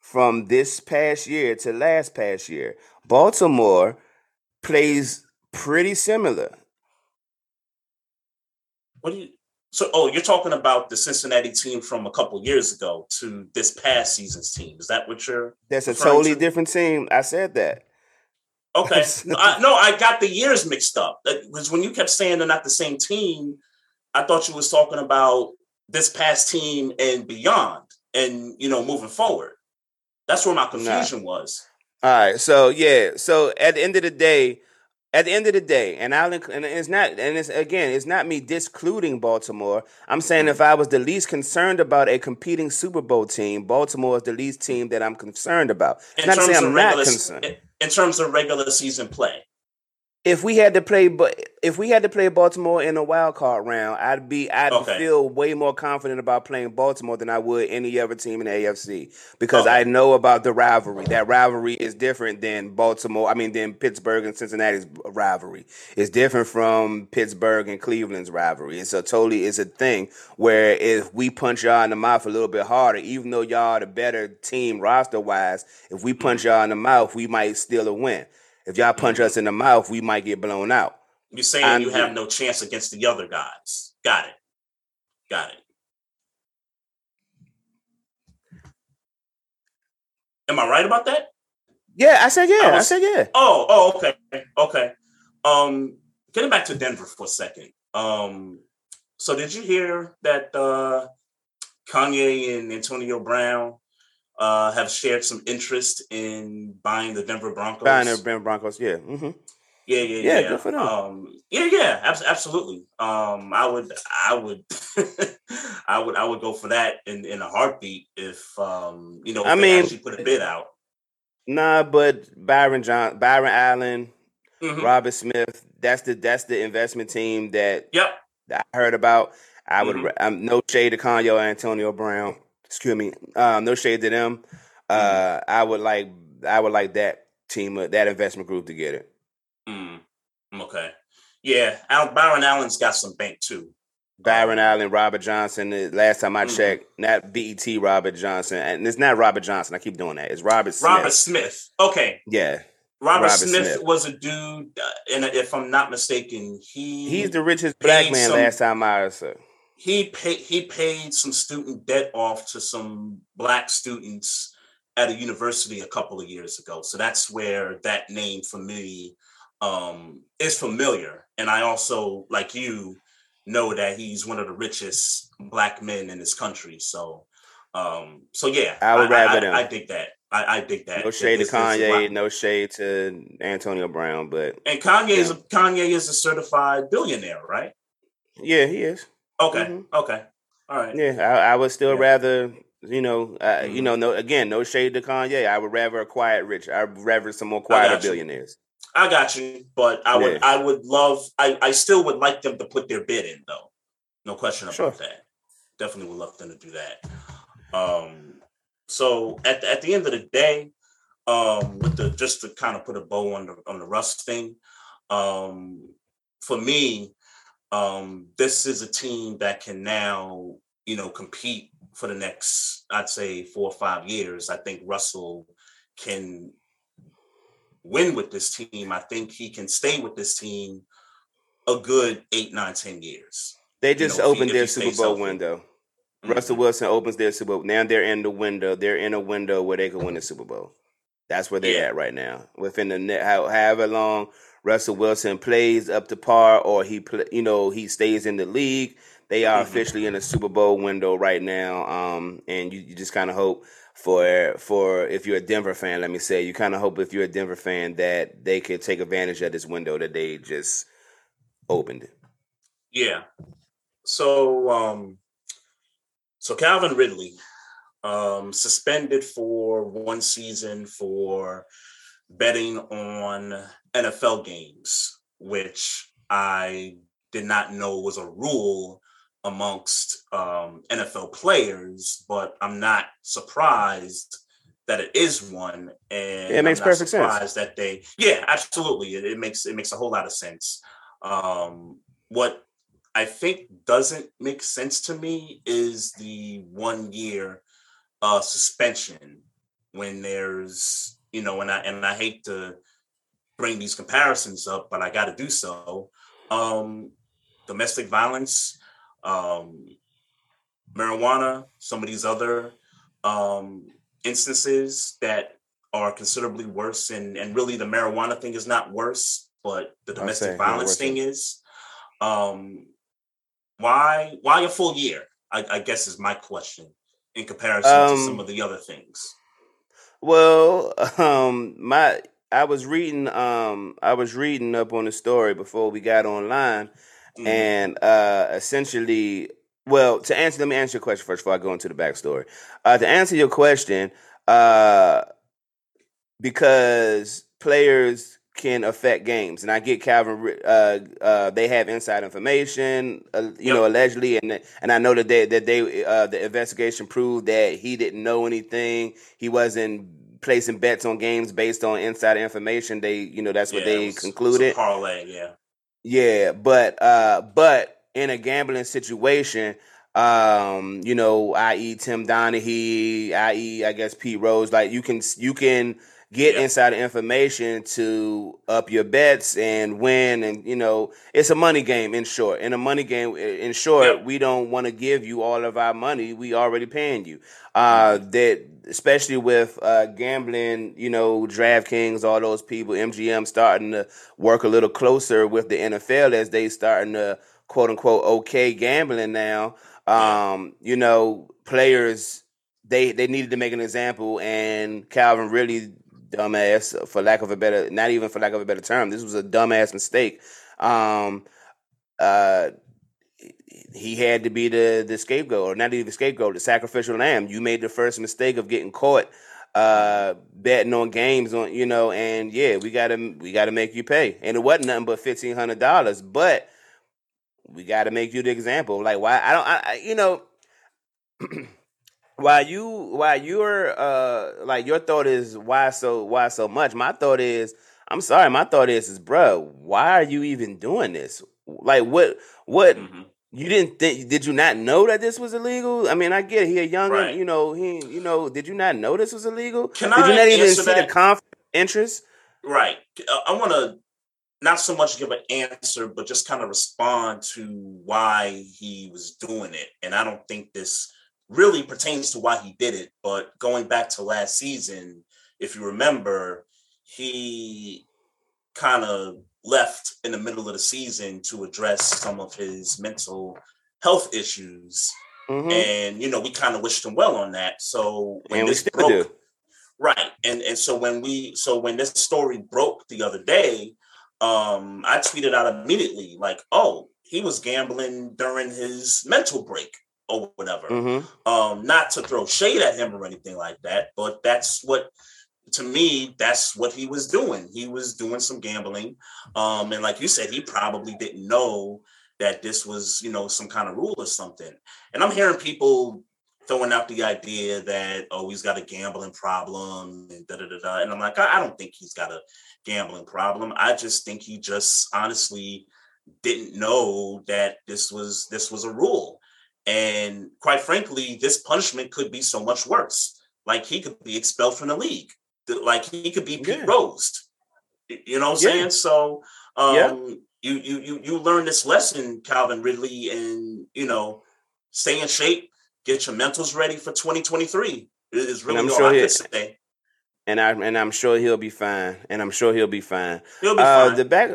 from this past year to last past year. Baltimore plays pretty similar. What do you So, oh, you're talking about the Cincinnati team from a couple years ago to this past season's team. Is that what you're? That's a totally to? different team. I said that. Okay. I, no, I got the years mixed up. Because when you kept saying they're not the same team, I thought you was talking about this past team and beyond, and you know, moving forward. That's where my confusion nah. was. All right. So yeah. So at the end of the day, at the end of the day, and I'll and it's not and it's again, it's not me discluding Baltimore. I'm saying if mm-hmm. I was the least concerned about a competing Super Bowl team, Baltimore is the least team that I'm concerned about. It's in not saying I'm not concerned. In terms of regular season play if we had to play, but if we had to play Baltimore in a wild card round, I'd be I'd okay. feel way more confident about playing Baltimore than I would any other team in the AFC because okay. I know about the rivalry. That rivalry is different than Baltimore. I mean, than Pittsburgh and Cincinnati's rivalry. It's different from Pittsburgh and Cleveland's rivalry. It's a totally it's a thing where if we punch y'all in the mouth a little bit harder, even though y'all are the better team roster wise, if we punch y'all in the mouth, we might steal a win. If y'all punch us in the mouth, we might get blown out. You're saying I'm, you have no chance against the other guys. Got it. Got it. Am I right about that? Yeah, I said yeah. I, was, I said yeah. Oh, oh, okay, okay. Um, getting back to Denver for a second. Um, so did you hear that uh Kanye and Antonio Brown uh, have shared some interest in buying the Denver Broncos. Buying the Denver Broncos, yeah. Mm-hmm. Yeah, yeah, yeah. Yeah, good for them. Um, yeah, yeah, ab- absolutely. Um, I would, I would, I would, I would go for that in, in a heartbeat if um, you know, I mean, actually put a bid out. Nah, but Byron John, Byron Allen, mm-hmm. Robert Smith. That's the that's the investment team that yep that I heard about. I would. Mm-hmm. I'm no shade to Kanye Antonio Brown excuse me, um, no shade to them. Uh, mm. I would like I would like that team, uh, that investment group to get it. Mm. Okay, yeah, Al- Byron Allen's got some bank too. Byron Allen, Robert Johnson. Last time I mm. checked, not BET Robert Johnson, and it's not Robert Johnson. I keep doing that. It's Robert Smith. Robert Smith. Okay. Yeah. Robert, Robert Smith, Smith, was a dude, uh, and if I'm not mistaken, he he's the richest black man some, last time I saw he paid he paid some student debt off to some black students at a university a couple of years ago. So that's where that name for me um, is familiar. And I also, like you, know that he's one of the richest black men in this country. So, um, so yeah, I would rather I, I, I, dig that. I, I dig that. No shade to Kanye, no shade to Antonio Brown, but and Kanye yeah. is a, Kanye is a certified billionaire, right? Yeah, he is. Okay. Mm-hmm. Okay. All right. Yeah, I, I would still yeah. rather, you know, uh, mm-hmm. you know, no, again, no shade to Kanye. I would rather a quiet rich. I'd rather some more quieter billionaires. I got you, but I would, yeah. I would love, I, I still would like them to put their bid in, though. No question about sure. that. Definitely would love them to do that. Um, so at the, at the end of the day, um, with the just to kind of put a bow on the on the Russ thing, um, for me, um, this is a team that can now, you know, compete for the next, I'd say, four or five years. I think Russell can win with this team. I think he can stay with this team a good eight, nine, ten years. They just you know, opened he, their Super Bowl healthy. window. Mm-hmm. Russell Wilson opens their Super Bowl. Now they're in the window. They're in a window where they can win the Super Bowl. That's where they're yeah. at right now. Within the net, however long Russell Wilson plays up to par or he play, you know he stays in the league. They are mm-hmm. officially in a Super Bowl window right now, um, and you, you just kind of hope for for if you're a Denver fan, let me say, you kind of hope if you're a Denver fan that they could take advantage of this window that they just opened. Yeah. So um so Calvin Ridley um suspended for one season for betting on NFL games, which I did not know was a rule amongst um, NFL players, but I'm not surprised that it is one. And it makes perfect sense. That they, yeah, absolutely, it, it, makes it makes a whole lot of sense. Um, what I think doesn't make sense to me is the one year uh, suspension when there's you know, and I and I hate to bring these comparisons up, but I got to do so. Um, domestic violence Um, marijuana, some of these other um, instances that are considerably worse, and and really the marijuana thing is not worse, but the domestic violence thing is. Um, why why a full year? I, I guess is my question in comparison um, to some of the other things. Well, um, my I was reading um I was reading up on the story before we got online, mm-hmm. and uh essentially, well, to answer, let me answer your question first before I go into the backstory. Uh, to answer your question, uh, because players can affect games. And I get Calvin. Uh, uh, they have inside information, uh, you yep. know, allegedly, and and I know that they that they uh, the investigation proved that he didn't know anything. He wasn't placing bets on games based on inside information. They, you know, that's what yeah, they was, concluded. parlay, yeah, yeah, but uh, but in a gambling situation. Um, you know, i.e. Tim Donaghy, i.e. I guess Pete Rose, like you can you can get yep. inside information to up your bets and win and you know it's a money game in short. In a money game in short we don't want to give you all of our money. We already paying you. Uh mm-hmm. that especially with uh gambling you know DraftKings all those people MGM starting to work a little closer with the NFL as they starting to quote unquote okay gambling now. Um you know players they they needed to make an example and Calvin really dumbass, for lack of a better, not even for lack of a better term. This was a dumbass mistake. Um, uh, he had to be the the scapegoat, or not even the scapegoat, the sacrificial lamb. You made the first mistake of getting caught uh betting on games on you know and yeah we gotta we gotta make you pay and it wasn't nothing but fifteen hundred dollars but we gotta make you the example like why i don't i, I you know while you while you're uh like your thought is why so why so much my thought is i'm sorry my thought is is bro why are you even doing this like what what mm-hmm. you didn't think did you not know that this was illegal i mean i get it he a young right. you know he you know did you not know this was illegal Can did I you not even see that? the conflict interest right uh, i want to not so much give an answer, but just kind of respond to why he was doing it. And I don't think this really pertains to why he did it. But going back to last season, if you remember, he kind of left in the middle of the season to address some of his mental health issues. Mm-hmm. And you know, we kind of wished him well on that. So when and this broke, do. right, and and so when we so when this story broke the other day, um, I tweeted out immediately like, "Oh, he was gambling during his mental break." Or whatever. Mm-hmm. Um, not to throw shade at him or anything like that, but that's what to me, that's what he was doing. He was doing some gambling. Um, and like you said, he probably didn't know that this was, you know, some kind of rule or something. And I'm hearing people throwing out the idea that, oh, he's got a gambling problem and da da da da. And I'm like, I, I don't think he's got a gambling problem. I just think he just honestly didn't know that this was this was a rule and quite frankly, this punishment could be so much worse. Like he could be expelled from the league. Like he could be Pete yeah. Rose. You know what I'm yeah. saying? So um, yeah. you you you you learn this lesson, Calvin Ridley, and you know, stay in shape, get your mentals ready for 2023. Is really all sure I can say. And I and I'm sure he'll be fine. And I'm sure he'll be fine. He'll be uh, fine. The back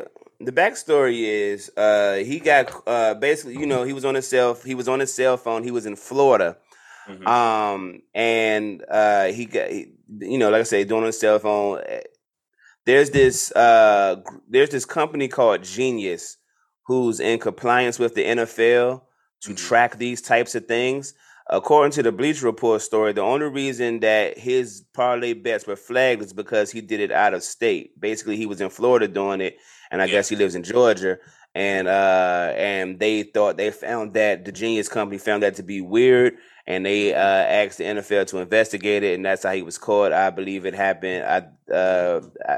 the backstory is uh, he got uh, basically, you know, he was on his cell he was on his cell phone. He was in Florida, mm-hmm. um, and uh, he got you know, like I said, doing on his cell phone. There's this uh, there's this company called Genius who's in compliance with the NFL to mm-hmm. track these types of things. According to the Bleacher Report story, the only reason that his parlay bets were flagged is because he did it out of state. Basically, he was in Florida doing it, and I yeah. guess he lives in Georgia. And uh, and they thought they found that the Genius Company found that to be weird, and they uh, asked the NFL to investigate it, and that's how he was caught. I believe it happened. I, uh, I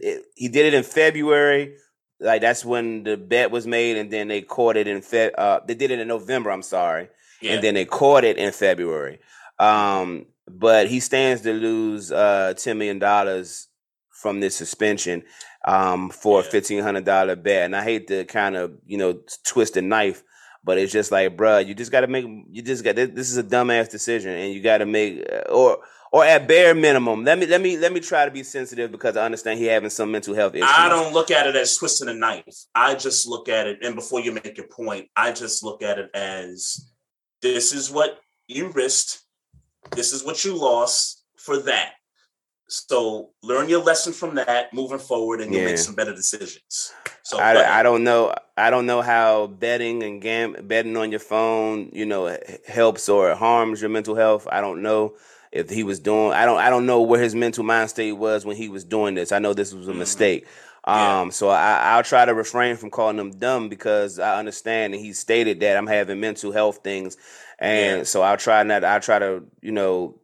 it, he did it in February. Like that's when the bet was made, and then they caught it in Feb. Uh, they did it in November. I'm sorry, yeah. and then they caught it in February. Um, but he stands to lose uh, ten million dollars from this suspension um, for yeah. a fifteen hundred dollar bet. And I hate to kind of you know twist the knife, But it's just like, bruh, you just got to make. You just got this is a dumbass decision, and you got to make or or at bare minimum. Let me let me let me try to be sensitive because I understand he having some mental health issues. I don't look at it as twisting a knife. I just look at it, and before you make your point, I just look at it as this is what you risked, this is what you lost for that. So learn your lesson from that moving forward, and you'll yeah. make some better decisions. So I, I don't know. I don't know how betting and gam- betting on your phone, you know, helps or harms your mental health. I don't know if he was doing. I don't. I don't know where his mental mind state was when he was doing this. I know this was a mm-hmm. mistake. Um, yeah. so I, will try to refrain from calling him dumb because I understand and he stated that I'm having mental health things, and yeah. so I'll try not. I'll try to you know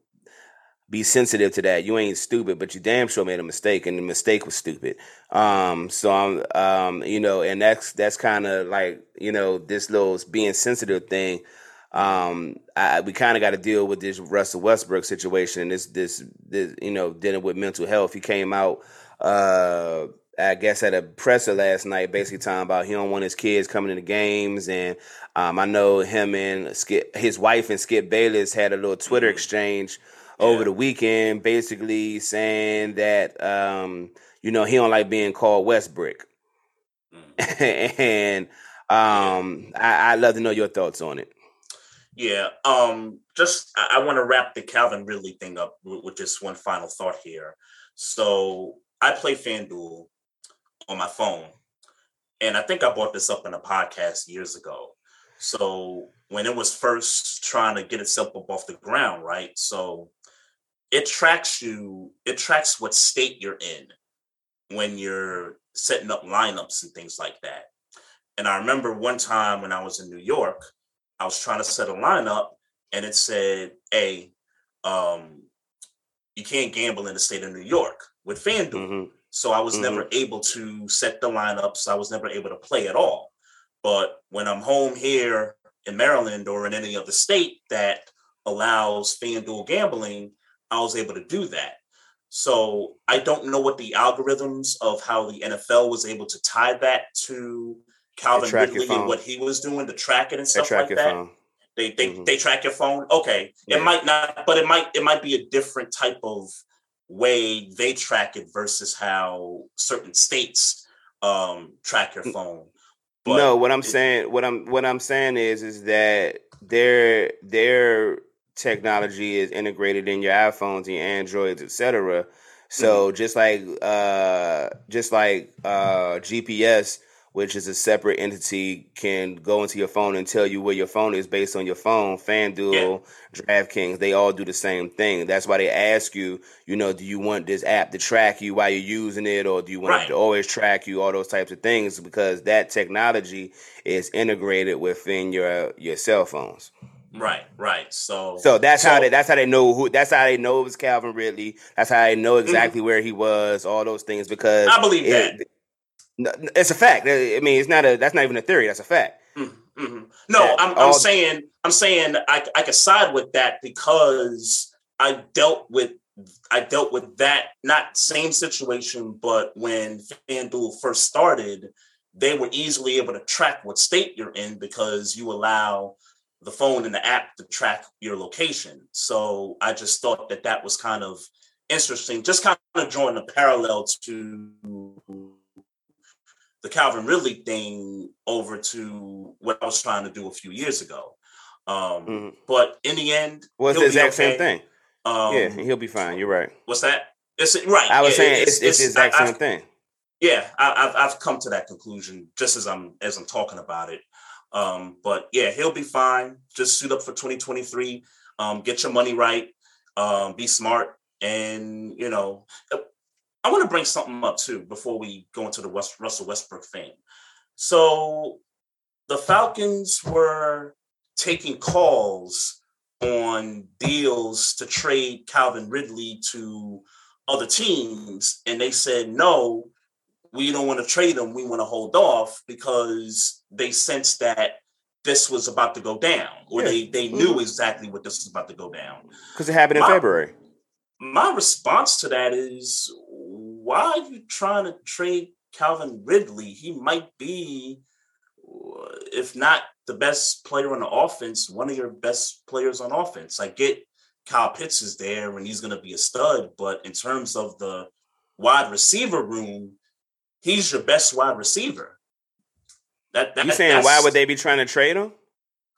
be sensitive to that. You ain't stupid, but you damn sure made a mistake, and the mistake was stupid. Um, so I'm, um, you know, and that's that's kind of like you know this little being sensitive thing. Um, I, we kind of got to deal with this Russell Westbrook situation. This, this, this, you know, dealing with mental health. He came out, uh, I guess at a presser last night, basically talking about he don't want his kids coming to the games, and um, I know him and Skip, his wife and Skip Bayless had a little Twitter mm-hmm. exchange over the weekend, basically saying that um, you know he don't like being called West Brick, mm. and um, I, I'd love to know your thoughts on it. Yeah, um, just I, I want to wrap the Calvin Ridley thing up with, with just one final thought here. So I play FanDuel on my phone, and I think I brought this up in a podcast years ago. So when it was first trying to get itself up off the ground, right? So it tracks you, it tracks what state you're in when you're setting up lineups and things like that. And I remember one time when I was in New York, I was trying to set a lineup and it said, hey, um, you can't gamble in the state of New York with FanDuel. Mm-hmm. So I was mm-hmm. never able to set the lineups. I was never able to play at all. But when I'm home here in Maryland or in any other state that allows FanDuel gambling, I was able to do that. So I don't know what the algorithms of how the NFL was able to tie that to Calvin Ridley and what he was doing to track it and stuff like that. Phone. They they mm-hmm. they track your phone. Okay, yeah. it might not, but it might it might be a different type of way they track it versus how certain states um track your phone. But no, what I'm it, saying, what I'm what I'm saying is is that their their technology is integrated in your iPhones and your Androids, etc. So mm-hmm. just like uh, just like uh, GPS, which is a separate entity, can go into your phone and tell you where your phone is based on your phone. FanDuel, yeah. DraftKings, they all do the same thing. That's why they ask you, you know, do you want this app to track you while you're using it, or do you want right. it to always track you? All those types of things, because that technology is integrated within your your cell phones. Right, right. So, so that's so, how they that's how they know who that's how they know it was Calvin Ridley. That's how they know mm-hmm. exactly mm-hmm. where he was. All those things because I believe it, that. It's a fact. I mean, it's not a that's not even a theory. That's a fact. Mm-hmm. mm-hmm. No, I'm, I'm saying I'm saying I I could side with that because I dealt with I dealt with that not same situation, but when FanDuel first started, they were easily able to track what state you're in because you allow the phone and the app to track your location. So I just thought that that was kind of interesting, just kind of drawing a parallel to the Calvin Ridley thing over to what I was trying to do a few years ago. Um, mm-hmm. But in the end, well, it's the exact okay. same thing. Um, yeah, he'll be fine. You're right. What's that? It's right. I was yeah, saying it's, it's, it's, the exact I, same I've, thing. Yeah, I, have I've come to that conclusion just as I'm as I'm talking about it. Um, but yeah, he'll be fine. Just suit up for 2023. Um, get your money right. Um, be smart. And, you know, I want to bring something up too before we go into the West, Russell Westbrook thing. So the Falcons were taking calls on deals to trade Calvin Ridley to other teams, and they said no, we don't want to trade him. We want to hold off because they sensed that this was about to go down, or yeah. they they mm-hmm. knew exactly what this was about to go down. Because it happened in my, February. My response to that is, why are you trying to trade Calvin Ridley? He might be if not the best player on the offense, one of your best players on offense. I get Kyle Pitts is there and he's going to be a stud, but in terms of the wide receiver room, he's your best wide receiver. That, that you saying why would they be trying to trade him?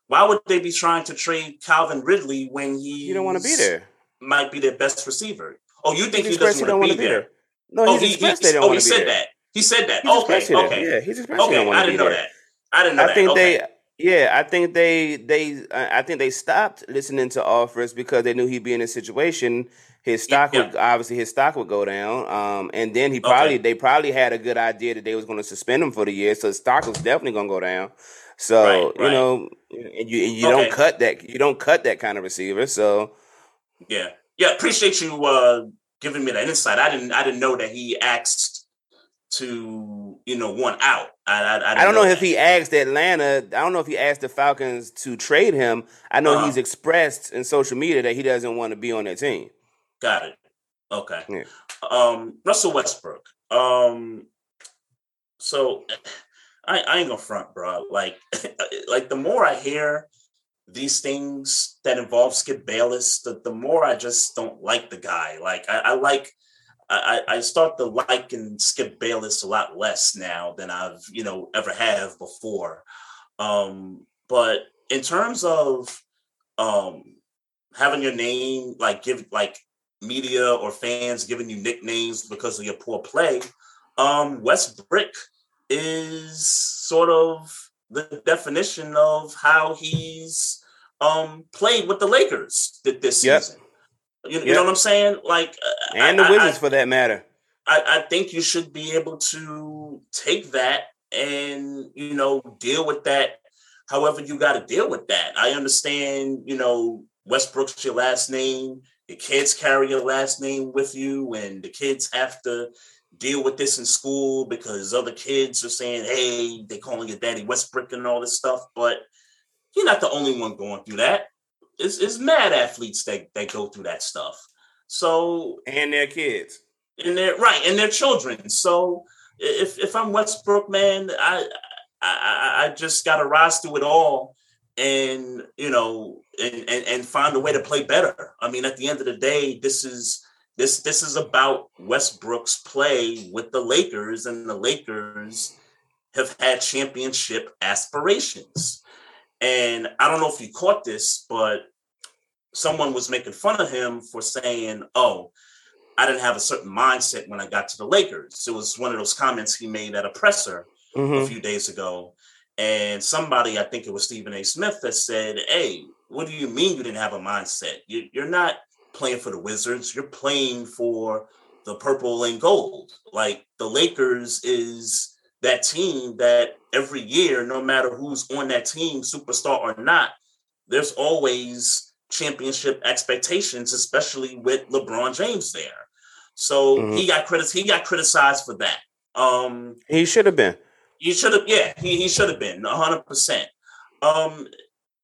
Why would they be trying to trade Calvin Ridley when he you don't want to be there? Might be their best receiver. Oh, you think he, he doesn't want to be, there? there? No, oh, he, he, he, oh, he said there. that. He said that. okay, okay. Yeah, he's expressed okay, I didn't know there. that. I didn't know I that. think okay. they yeah, I think they they I think they stopped listening to offers because they knew he'd be in a situation. His stock yeah. would obviously his stock would go down, um, and then he probably okay. they probably had a good idea that they was going to suspend him for the year, so his stock was definitely going to go down. So right, right. you know, and you and you okay. don't cut that you don't cut that kind of receiver. So yeah, yeah, appreciate you uh, giving me that insight. I didn't I didn't know that he asked to you know one out. I I, I don't know, know if he asked Atlanta. I don't know if he asked the Falcons to trade him. I know uh-huh. he's expressed in social media that he doesn't want to be on that team. Got it. Okay. Yeah. Um, Russell Westbrook. Um, so I, I ain't gonna front, bro. Like, like the more I hear these things that involve Skip Bayless, the, the more I just don't like the guy. Like, I, I like I, I start to like and Skip Bayless a lot less now than I've you know ever have before. Um, but in terms of um, having your name like give like media or fans giving you nicknames because of your poor play, um, West Brick is sort of the definition of how he's um, played with the Lakers this yep. season. You, you know what I'm saying? Like, uh, and I, the Wizards I, for that matter. I, I think you should be able to take that and you know deal with that however you got to deal with that. I understand, you know, Westbrook's your last name. The kids carry your last name with you, and the kids have to deal with this in school because other kids are saying, "Hey, they calling your daddy West Brick and all this stuff." But you're not the only one going through that it's, it's mad athletes that, that go through that stuff. So and their kids. And their right, and their children. So if if I'm Westbrook, man, I I, I just gotta rise through it all and you know and, and and find a way to play better. I mean, at the end of the day, this is this this is about Westbrook's play with the Lakers, and the Lakers have had championship aspirations. And I don't know if you caught this, but someone was making fun of him for saying, "Oh, I didn't have a certain mindset when I got to the Lakers." It was one of those comments he made at a presser mm-hmm. a few days ago. And somebody, I think it was Stephen A. Smith, that said, Hey, what do you mean you didn't have a mindset? You, are not playing for the Wizards, you're playing for the purple and gold. Like the Lakers is that team that every year, no matter who's on that team, superstar or not, there's always championship expectations, especially with LeBron James there. So mm-hmm. he got critic he got criticized for that. Um he should have been. He should have, yeah, he, he should have been hundred percent. Um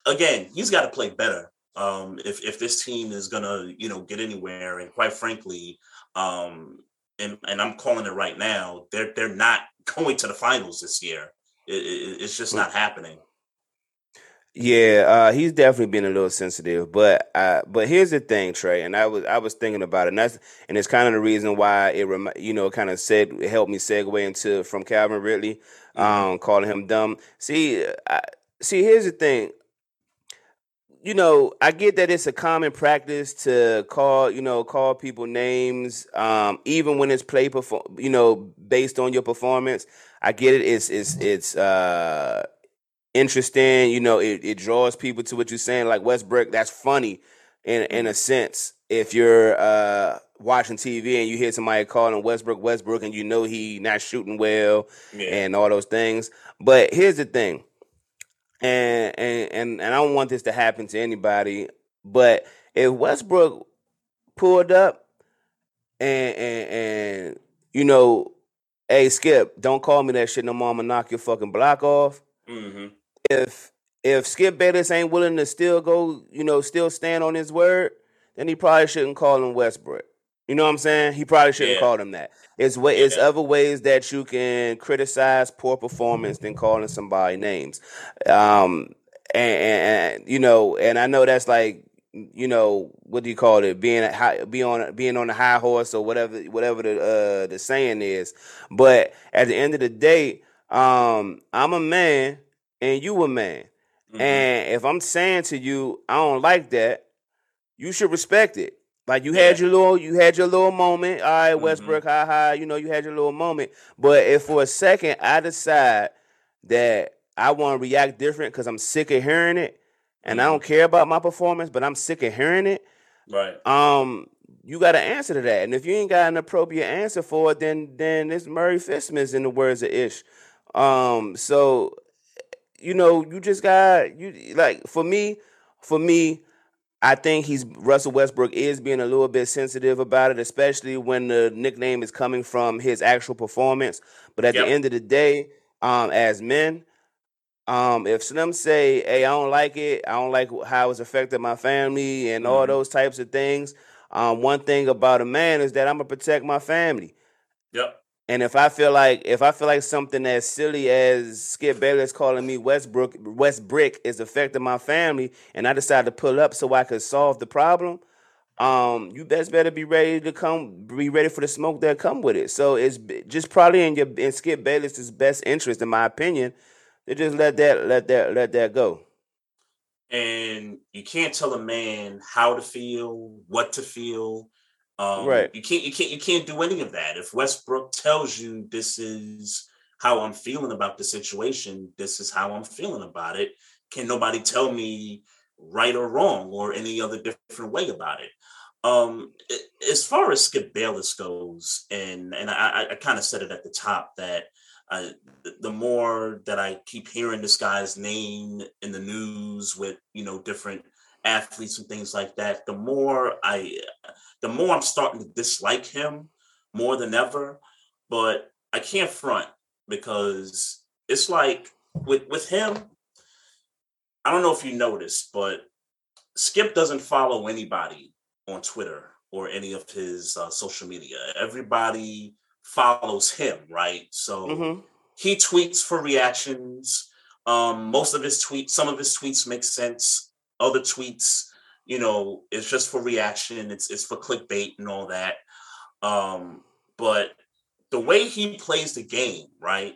again, he's got to play better. Um, if if this team is gonna, you know, get anywhere, and quite frankly, um, and and I'm calling it right now, they're they're not going to the finals this year. It, it, it's just not happening. Yeah, uh, he's definitely been a little sensitive, but uh, but here's the thing, Trey, and I was I was thinking about it, and that's and it's kind of the reason why it rem- you know kind of said it helped me segue into from Calvin Ridley, mm-hmm. um, calling him dumb. See, I, see, here's the thing you know, I get that it's a common practice to call, you know, call people names, um, even when it's play perform, you know, based on your performance. I get it. It's it's it's uh, interesting. You know, it, it draws people to what you're saying. Like Westbrook, that's funny in in a sense. If you're uh, watching TV and you hear somebody calling Westbrook West Brick, and you know he not shooting well yeah. and all those things. But here's the thing and and and, and I don't want this to happen to anybody, but if Westbrook pulled up and and, and you know, hey Skip, don't call me that shit no more. I'm gonna knock your fucking block off. Mm-hmm. If if Skip Bayless ain't willing to still go, you know, still stand on his word, then he probably shouldn't call him West Brick. You know what I'm saying? He probably shouldn't Yeah. call them that. It's way it's other ways that you can criticize poor performance than calling somebody names. Um and, and, you know, and I know that's like you know what do you call it? Being a high, be on being on a high horse or whatever whatever the uh, the saying is. But at the end of the day, um, I'm a man and you a man, Mhm. and if I'm saying to you I don't like that, you should respect it. Like you had Yeah. your little, you had your little moment. All right, Mhm. Westbrook, hi. ha. You know, you had your little moment. But if for a second I decide that I want to react different because I'm sick of hearing it, and I Mhm. don't care about my performance, but I'm sick of hearing it, right. um, you got to answer to that. And if you ain't got an appropriate answer for it, then then it's Murray Fistmas in the words of Ish. Um, so you know, you just got you like for me, for me, I think he's Russell Westbrook is being a little bit sensitive about it, especially when the nickname is coming from his actual performance. But at Yep. the end of the day, um, as men, um, if Slim say, "Hey, I don't like it. I don't like how it's affected my family and all Mhm. those types of things," um, one thing about a man is that I'm gonna protect my family. Yep. And if I feel like if I feel like something as silly as Skip Bayless calling me Westbrook West Brick is affecting my family, and I decide to pull up so I could solve the problem, um, you best better be ready to come, be ready for the smoke that come with it. So it's just probably in your in Skip Bayless's best interest, in my opinion, to just let that let that let that go. and you can't tell a man how to feel, what to feel. Um, Right. You can't. You can't. You can't do any of that. If Westbrook tells you this is how I'm feeling about the situation, this is how I'm feeling about it. Can nobody tell me right or wrong or any other different way about it? Um, as far as Skip Bayless goes, and and I, I kind of said it at the top that I, the- the more that I keep hearing this guy's name in the news with you know different athletes and things like that, the more I, the more I'm starting to dislike him more than ever. But I can't front because it's like with with him. I don't know if you noticed, but Skip doesn't follow anybody on Twitter or any of his uh, social media. Everybody follows him, right? So hmm he tweets for reactions. Um, most of his tweets, some of his tweets make sense. Other tweets, you know, it's just for reaction. It's it's for clickbait and all that. Um, but the way he plays the game, right,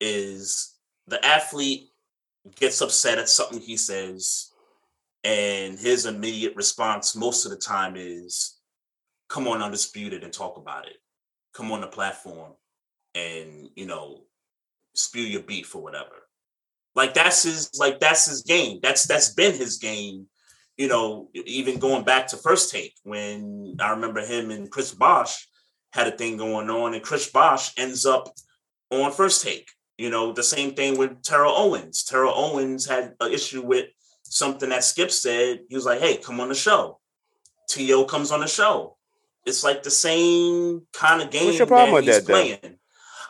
is the athlete gets upset at something he says, and his immediate response most of the time is, "Come on, undisputed, and talk about it. Come on the platform, and you know, spew your beef or whatever." Like that's his, like that's his game. That's that's been his game. You know, even going back to first take when I remember him and Chris Bosh had a thing going on, and Chris Bosh ends up on first take. You know, the same thing with Terrell Owens. Terrell Owens had an issue with something that Skip said. He was like, hey, come on the show. T.O. comes on the show. It's like the same kind of game What's your problem that with he's that, though?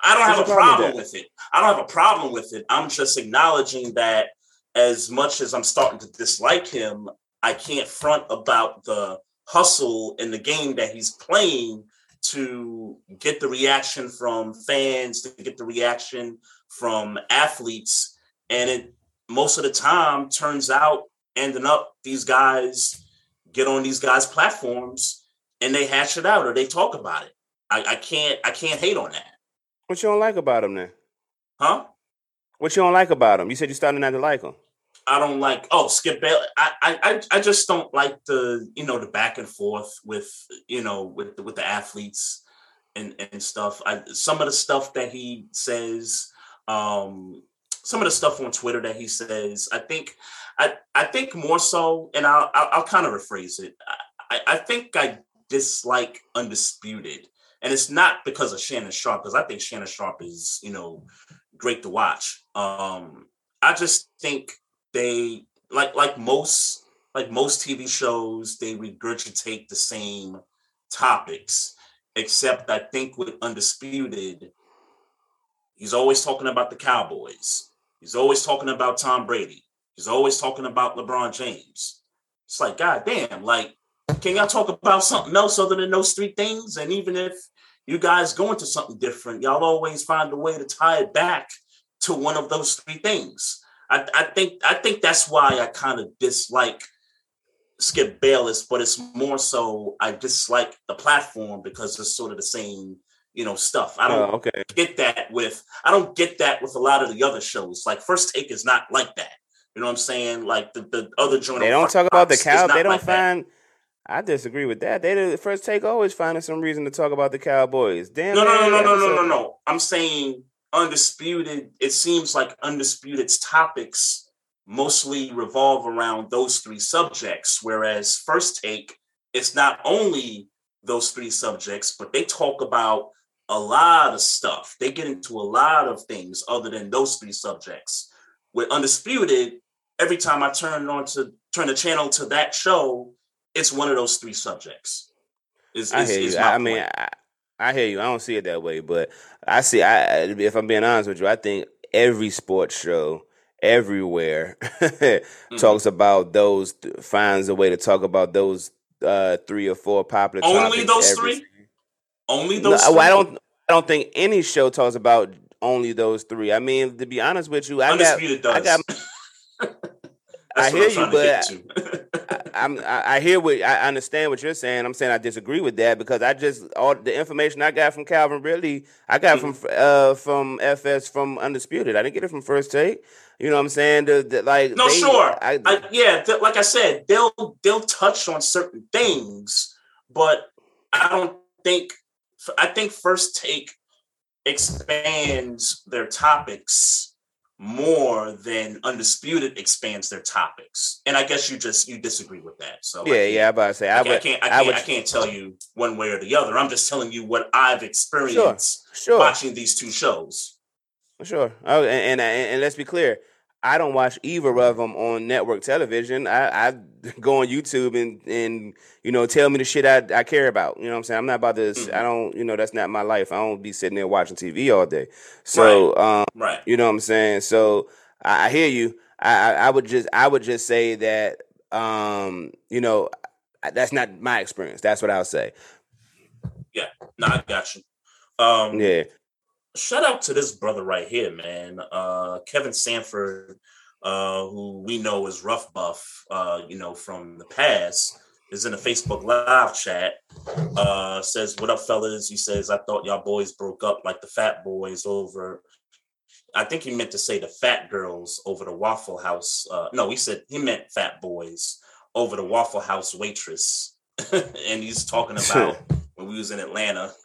I don't have a problem problem with with it. I don't have a problem with it. I'm just acknowledging that as much as I'm starting to dislike him, I can't front about the hustle in the game that he's playing to get the reaction from fans, to get the reaction from athletes. And it most of the time turns out ending up these guys get on these guys' platforms and they hash it out or they talk about it. I, I can't I can't hate on that. What you don't like about him then? Huh? What you don't like about him? You said you started not to like him. I don't like oh Skip Bayless. I, I I just don't like the you know the back and forth with you know with the, with the athletes and and stuff. I some of the stuff that he says, um, some of the stuff on Twitter that he says. I think I I think more so, and I'll I'll, I'll kind of rephrase it. I, I think I dislike undisputed, and it's not because of Shannon Sharpe because I think Shannon Sharpe is you know great to watch. Um, I just think they like like most like most TV shows, they regurgitate the same topics, except I think with Undisputed, he's always talking about the Cowboys. He's always talking about Tom Brady. He's always talking about LeBron James. It's like, God damn, like Can y'all talk about something else other than those three things? And even if you guys go into something different, y'all always find a way to tie it back to one of those three things. I, I think I think that's why I kind of dislike Skip Bayless, but it's more so I dislike the platform because it's sort of the same, you know, stuff. I don't Oh, okay. get that with I don't get that with a lot of the other shows. Like First Take is not like that. You know what I'm saying? Like the, the other joint. They don't talk about the cow. They don't like that. I disagree with that. They the first take always finding some reason to talk about the Cowboys. Damn. No, no, no, no, no, no, no, no. I'm saying undisputed. It seems like undisputed's topics mostly revolve around those three subjects, whereas first take it's not only those three subjects, but they talk about a lot of stuff. They get into a lot of things other than those three subjects. With undisputed, every time I turn on to turn the channel to that show, it's one of those three subjects. Is, I hear is you. my I, I mean. I, I hear you. I don't see it that way, but I see. I if I'm being honest with you, I think every sports show everywhere Mm-hmm. talks about those. Finds a way to talk about those uh three or four popular. Only those three? Only No, those. well, I don't. I don't think any show talks about only those three. I mean, to be honest with you, I got. Undisputed I got. I hear you, trying to get to. I'm. I hear what. I understand what you're saying. I'm saying I disagree with that because I just all the information I got from Calvin Ridley, I got from uh from FS from Undisputed. I didn't get it from First Take. You know what I'm saying? The, the, like no, they- sure. I, I, yeah, th- like I said, they'll they'll touch on certain things, but I don't think. I think First Take expands their topics more than Undisputed expands their topics, and I guess you just you disagree with that. So yeah, yeah. I about to say I, I, would. can't, I can't, I would- I can't tell you one way or the other. I'm just telling you what I've experienced Sure. watching these two shows. Sure. Oh, and, and and let's be clear. I don't watch either of them on network television. I, I go on YouTube and and you know tell me the shit I, I care about. You know what I'm saying? I'm not about this. Mhm. I don't. You know that's not my life. I don't be sitting there watching TV all day. So um, Right. you know what I'm saying. So I, I hear you. I, I I would just I would just say that um you know that's not my experience. That's what I'll say. Yeah. No, I got you. Um, Yeah. Shout out to this brother right here, man. Uh, Kevin Sanford, uh, who we know is Rough Buff, uh, you know, from the past, is in a Facebook live chat. Uh, says, What up, fellas? He says, I thought y'all boys broke up like the fat boys over. I think he meant to say the fat girls over the Waffle House. Uh, no, he said he meant fat boys over the Waffle House waitress. and he's talking about when we was in Atlanta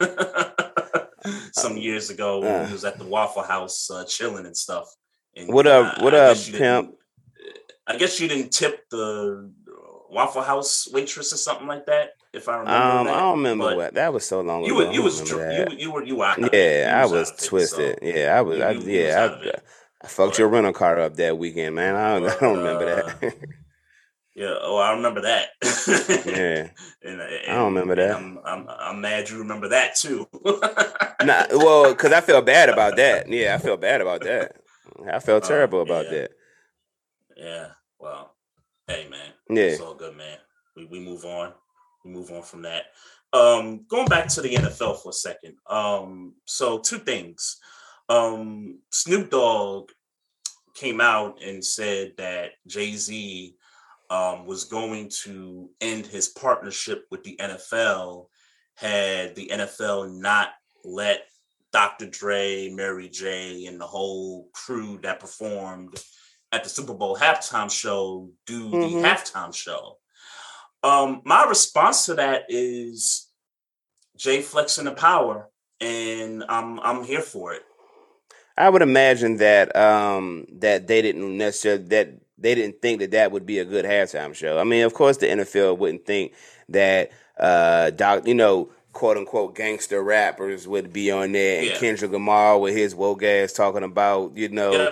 some years ago when Uh. we was at the Waffle House uh, chilling and stuff. And What up- what up, guess you didn't- pimp? I guess you didn't tip the Waffle House waitress or something like that. If I remember, Um, that. I don't remember But what that was so long You ago. were, you was, dr- you, you were, you were it. Yeah, I was was of it, twisted. so- yeah, I was. you- I, you was yeah, I. I fucked your rental car up that weekend, man. I don't, I don't remember that. Yeah. Oh, I remember that. yeah. And, I don't remember that. I'm, I'm, I'm mad you remember that too. Nah, well, because I felt bad about that. Yeah, I felt bad about that. I felt Oh, terrible about yeah. that. Yeah. Well, hey man. Yeah. It's all good, man. We, we move on. We move on from that. Um, going back to the NFL for a second. Um, so two things. Um, Snoop Dogg came out and said that Jay Z um, was going to end his partnership with the NFL had the NFL not let Dr. Dre, Mary J, and the whole crew that performed at the Super Bowl halftime show do Mhm. the halftime show. Um, my response to that is Jay flexing the power, and I'm I'm here for it. I would imagine that um that they didn't necessarily that they didn't think that that would be a good halftime show. I mean, of course, the NFL wouldn't think that uh doc, you know, quote unquote gangster rappers would be on there, and Yeah. Kendrick Lamar with his woke ass talking about you know. Yeah.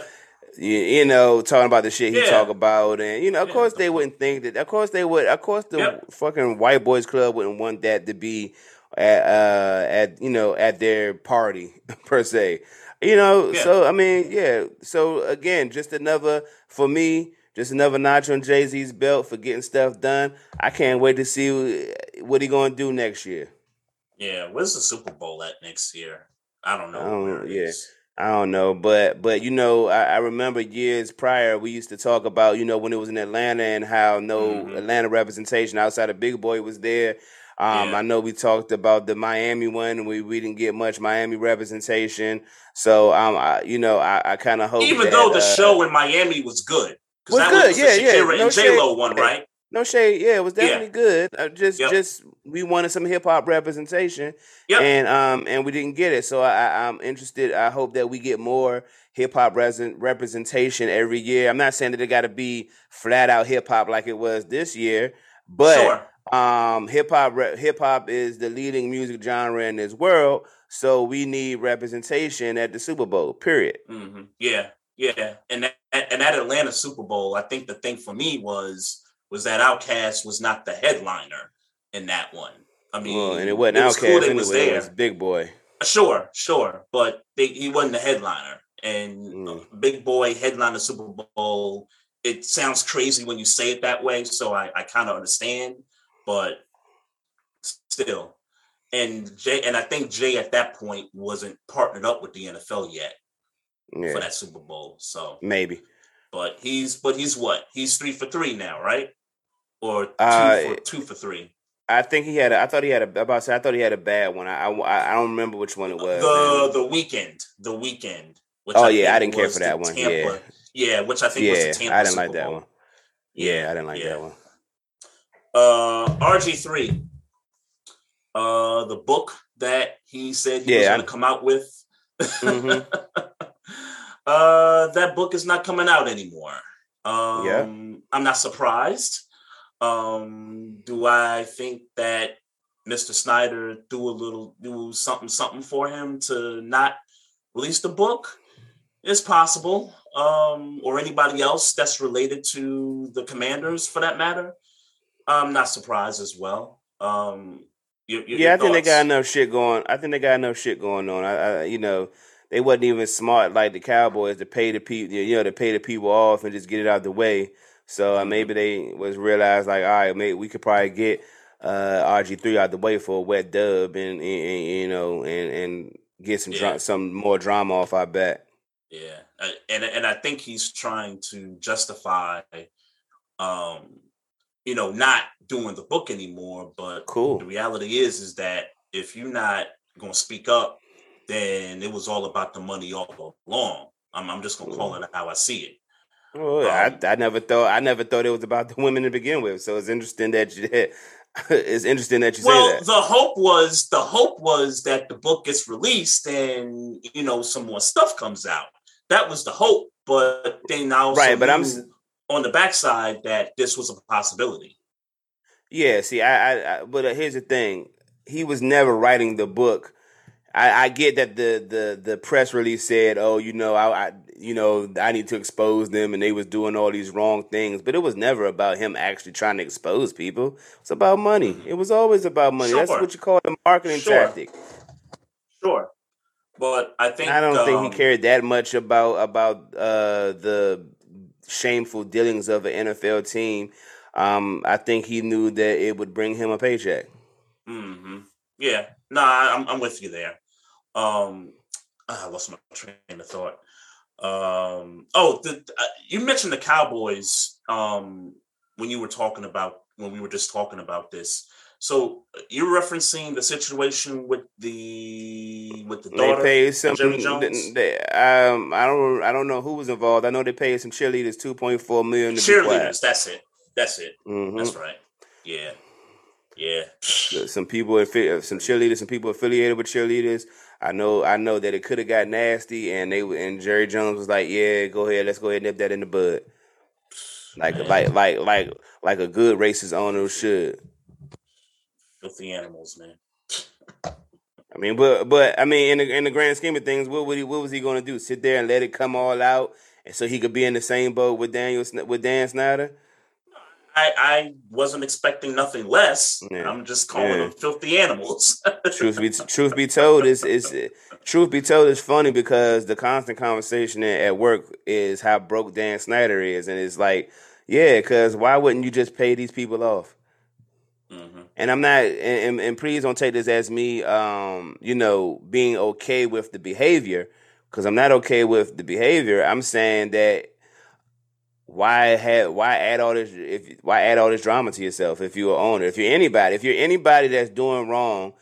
You, you know, talking about the shit he Yeah. talk about, and you know, of course they wouldn't think that. Of course they would. Of course the Yep. fucking white boys club wouldn't want that to be at, uh, at you know at their party per se. You know, Yeah. so I mean, yeah. So again, just another for me, just another notch on Jay Z's belt for getting stuff done. I can't wait to see what he gonna do next year. Yeah, where's the Super Bowl at next year? I don't know. I don't, yeah. I don't know, but but you know, I, I, remember years prior we used to talk about you know when it was in Atlanta and how no mm-hmm. Atlanta representation outside of Big Boi was there. Um, yeah. I know we talked about the Miami one, and we, we didn't get much Miami representation. So um, I, you know, I, I kind of hope even that, though the uh, show in Miami was good, was good, was yeah, yeah, no and J Lo one, right? No shade. Yeah, it was definitely yeah. good. Uh, just yep. just we wanted some hip hop representation, yep. and um and we didn't get it. So I, I'm interested. I hope that we get more hip hop representation every year. I'm not saying that it got to be flat out hip hop like it was this year, but sure. um hip hop hip hop is the leading music genre in this world. So we need representation at the Super Bowl. Period. Mm-hmm. Yeah, yeah, and that, and that Atlanta Super Bowl, I think the thing for me was was that Outkast was not the headliner in that one. I mean, well, and it wasn't it was Outkast cool anyway. Was there. It was Big Boi. Sure, sure, but they, he wasn't the headliner. And mm. Big Boi headline the Super Bowl. It sounds crazy when you say it that way, so I, I kind of understand, but still. And Jay, and I think Jay at that point wasn't partnered up with the NFL yet yeah. for that Super Bowl. So maybe, but he's but he's what? He's three for three now, right? or two, uh, for, two for three. I think he had. A, I thought he had a. About to say, I thought he had a bad one. I, I, I don't remember which one it was. The the Weeknd, The Weeknd. oh I yeah, I didn't care for that one. Tampa, yeah, yeah, which I think yeah, was the Tampa I didn't Super like that one. Yeah, I didn't like yeah. that one. Uh, RG three. Uh, the book that he said he yeah, was going to come out with. Mm-hmm. uh, that book is not coming out anymore. Um, yeah. I'm not surprised. Um, do I think that Mr. Snyder do a little do something something for him to not release the book? It's possible. Um, or anybody else that's related to the commanders for that matter. I'm not surprised as well. Um, your, your, yeah, I think they got enough shit going. I think they got enough shit going on. I, I, you know, they wasn't even smart like the Cowboys to pay the people, you know, to pay the people off and just get it out of the way. So uh, maybe they was realized like, all right, maybe we could probably get uh, RG three out the way for a wet dub, and, and, and you know, and and get some yeah. some more drama off our back. Yeah, and and I think he's trying to justify, um, you know, not doing the book anymore. But cool. The reality is, is that if you're not going to speak up, then it was all about the money all along. I'm, I'm just going to call it how I see it. Well, um, I, I never thought I never thought it was about the women to begin with. So it's interesting that you it's interesting that you well, say that. the hope was the hope was that the book gets released and you know some more stuff comes out. That was the hope, but then I also right. But I'm on the backside that this was a possibility. Yeah. See, I. I, I but uh, here's the thing: he was never writing the book I, I, get that the, the the press release said, "Oh, you know, I, I, you know I need to expose them," and they was doing all these wrong things. But it was never about him actually trying to expose people. It's about money. Mm-hmm. It was always about money. Sure. That's what you call a marketing sure. tactic. Sure, but I think I don't um, think he um, cared that much about about uh, the shameful dealings of an NFL team. Um, I think he knew that it would bring him a paycheck. Mm-hmm. Yeah, no, nah, I'm I'm with you there. Um, ah, I lost my train of thought. Um, oh, the, uh, you mentioned the Cowboys um, when you were talking about when we were just talking about this. So uh, you're referencing the situation with the with the daughter, they paid some. Jones? They, um, I don't I don't know who was involved. I know they paid some cheerleaders two point four million. cheerleaders, that's it. That's it. Mm-hmm. That's right. Yeah. Yeah. Some people, uh, some cheerleaders, some people affiliated with cheerleaders. I know, I know that it could have got nasty, and they and Jerry Jones was like, "Yeah, go ahead, let's go ahead and nip that in the bud." Like, Man. like, like, like, like a good racist owner should. Filthy animals, man. I mean, but but I mean, in the in the grand scheme of things, what would he what was he going to do? Sit there and let it come all out, and so he could be in the same boat with Daniel with Dan Snyder? I, I wasn't expecting nothing less. Yeah. I'm just calling yeah. them filthy animals. truth be truth be told, is is truth be told, it's funny because the constant conversation at work is how broke Dan Snyder is, and it's like, yeah, because why wouldn't you just pay these people off? Mm-hmm. And I'm not, and, and, please don't take this as me, um, you know, being okay with the behavior, because I'm not okay with the behavior. I'm saying that why had why add all this if why add all this drama to yourself if you're an owner if you're anybody if you're anybody that's doing wrong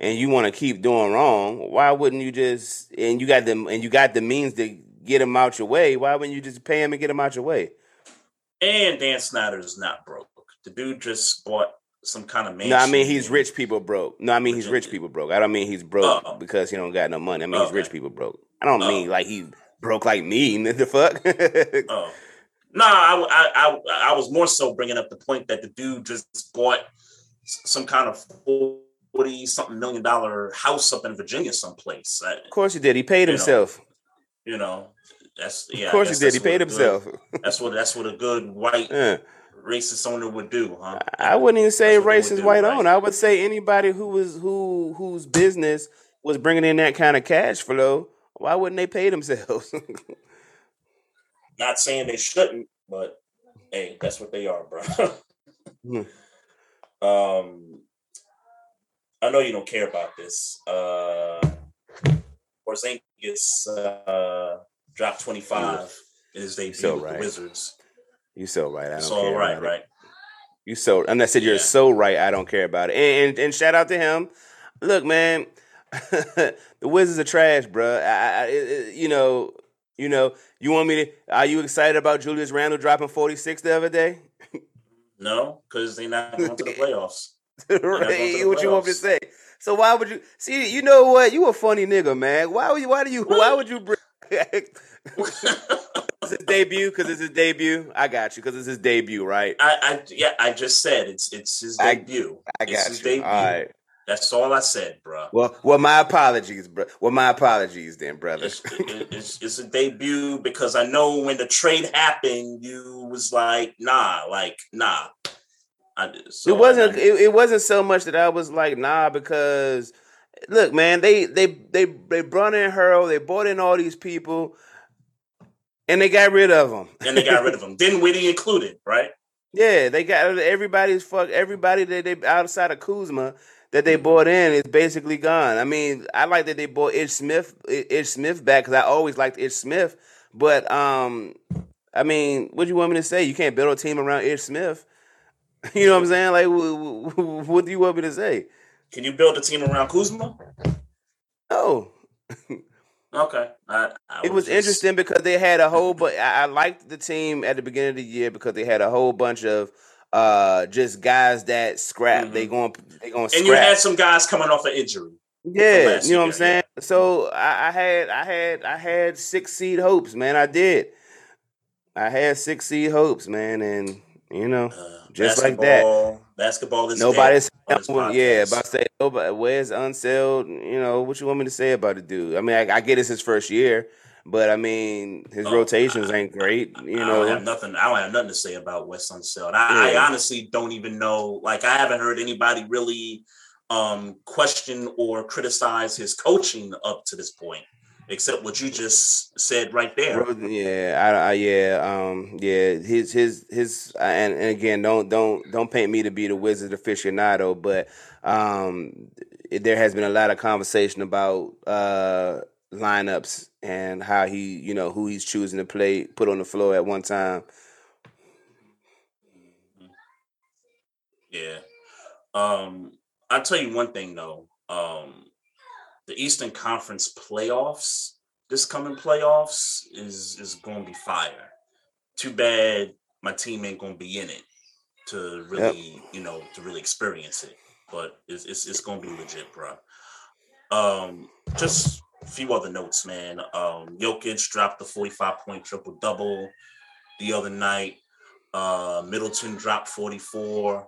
and you want to keep doing wrong why wouldn't you just and you got them and you got the means to get them out your way why wouldn't you just pay them and get them out your way and Dan Snyder is not broke the dude just bought some kind of mansion. No, I mean he's rich people broke. No, I mean he's rich people broke. I don't mean he's broke uh because he don't got no money. I mean he's rich people broke. I don't uh mean like he broke like me. The fuck? oh. No, I, I, I, I, was more so bringing up the point that the dude just bought some kind of forty something million dollar house up in Virginia, someplace. Of course he did. He paid himself. Know, you know, that's yeah. Of course he did. He paid himself. Good, that's what that's what a good white yeah. racist owner would do, huh? I wouldn't even say racist white right? owner. I would say anybody who was who whose business was bringing in that kind of cash flow. Why wouldn't they pay themselves? Not saying they shouldn't, but hey, that's what they are, bro. mm. Um, I know you don't care about this. Uh, Porzingis uh, dropped twenty five in his debut so with right. the Wizards. You so right. I don't all care right, right. It. You so and I said you're yeah. so right. I don't care about it. And, and, and shout out to him. Look, man, the Wizards are trash, bro. I, I, you know, you know, you want me to? Are you excited about Julius Randle dropping forty six the other day? no, because they're not going to the playoffs. right? What you want me to say? So why would you see? You know what? You a funny nigga, man. Why would you? Why do you? Why would you bring? it's his debut because it's his debut. I got you because it's his debut, right? I, I yeah, I just said it's it's his debut. I, I got it's you. Debut. All right. That's all I said, bro. Well, well, my apologies, bro. Well, my apologies, then, brother. It's, it's, it's, a debut because I know when the trade happened, you was like, nah, like, nah. I, so it wasn't. I, it, it wasn't so much that I was like, nah, because look, man, they they they they brought in Harrell, they brought in all these people, and they got rid of them. and they got rid of them. Dinwiddie included, right? Yeah, they got everybody's fuck everybody that they outside of Kuzma that they bought in is basically gone. I mean, I like that they bought Ish Smith, Ish Smith back because I always liked Ish Smith. But um, I mean, what do you want me to say? You can't build a team around Ish Smith. You know what I'm saying? Like, what do you want me to say? Can you build a team around Kuzma? No. okay. I, I it was, was just... interesting because they had a whole, but I, I liked the team at the beginning of the year because they had a whole bunch of uh just guys that scrap. Mm-hmm. They going they going And you had some guys coming off an injury. Yeah, you know what I'm saying. Yeah. So I, I, had I had I had six seed hopes, man. I did. I had six seed hopes, man, and you know, uh, just like that. Basketball is nobody's yeah. About to say nobody. Where's Unseld? You know what you want me to say about the dude? I mean, I, I get it's his first year. But I mean, his oh, rotations I, ain't great. You I know, don't have nothing. I don't have nothing to say about Wes Unseld. I, yeah. I honestly don't even know. Like, I haven't heard anybody really um, question or criticize his coaching up to this point, except what you just said right there. Yeah, I, I yeah, um, yeah. His his his, and, and again, don't don't don't paint me to be the wizard aficionado, but um, there has been a lot of conversation about uh lineups and how he, you know, who he's choosing to play, put on the floor at one time. Yeah. Um, I'll tell you one thing though. Um, the Eastern Conference playoffs, this coming playoffs, is is gonna be fire. Too bad my team ain't gonna be in it to really, yep. you know, to really experience it. But it's it's, it's gonna be legit, bro. Um, just a few other notes, man. Um, Jokic dropped the 45 point triple double the other night. Uh, Middleton dropped 44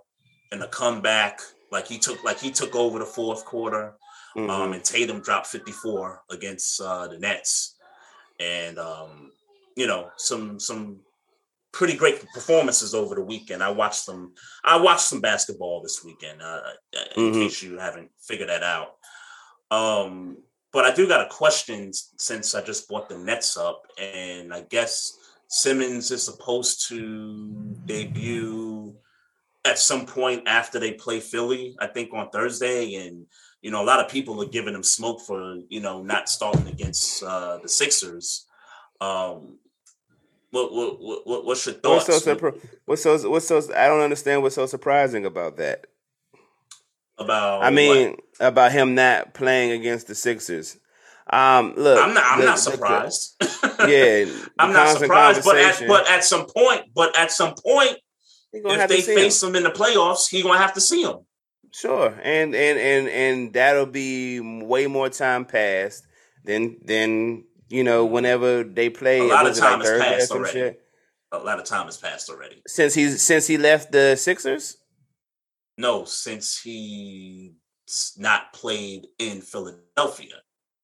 in a comeback. Like he took like he took over the fourth quarter. Um, mm-hmm. Um, and Tatum dropped 54 against uh, the Nets. And um, you know, some some pretty great performances over the weekend. I watched some. I watched some basketball this weekend. Uh, in mm-hmm. case you haven't figured that out. Um, but I do got a question since I just brought the Nets up, and I guess Simmons is supposed to debut at some point after they play Philly. I think on Thursday, and you know a lot of people are giving him smoke for you know not starting against uh, the Sixers. Um, what, what, what, what's your thoughts? What's so, what's so what's so I don't understand what's so surprising about that. About I mean what? About him not playing against the Sixers. Um, look, I'm not. I'm the, not surprised. The, yeah, I'm not surprised. But at but at some point, but at some point, if they face him. him in the playoffs, he's gonna have to see him. Sure, and and and and that'll be way more time passed than than you know, whenever they play, a lot of time like has passed already. Shit? A lot of time has passed already since he's since he left the Sixers. No, since he's not played in Philadelphia,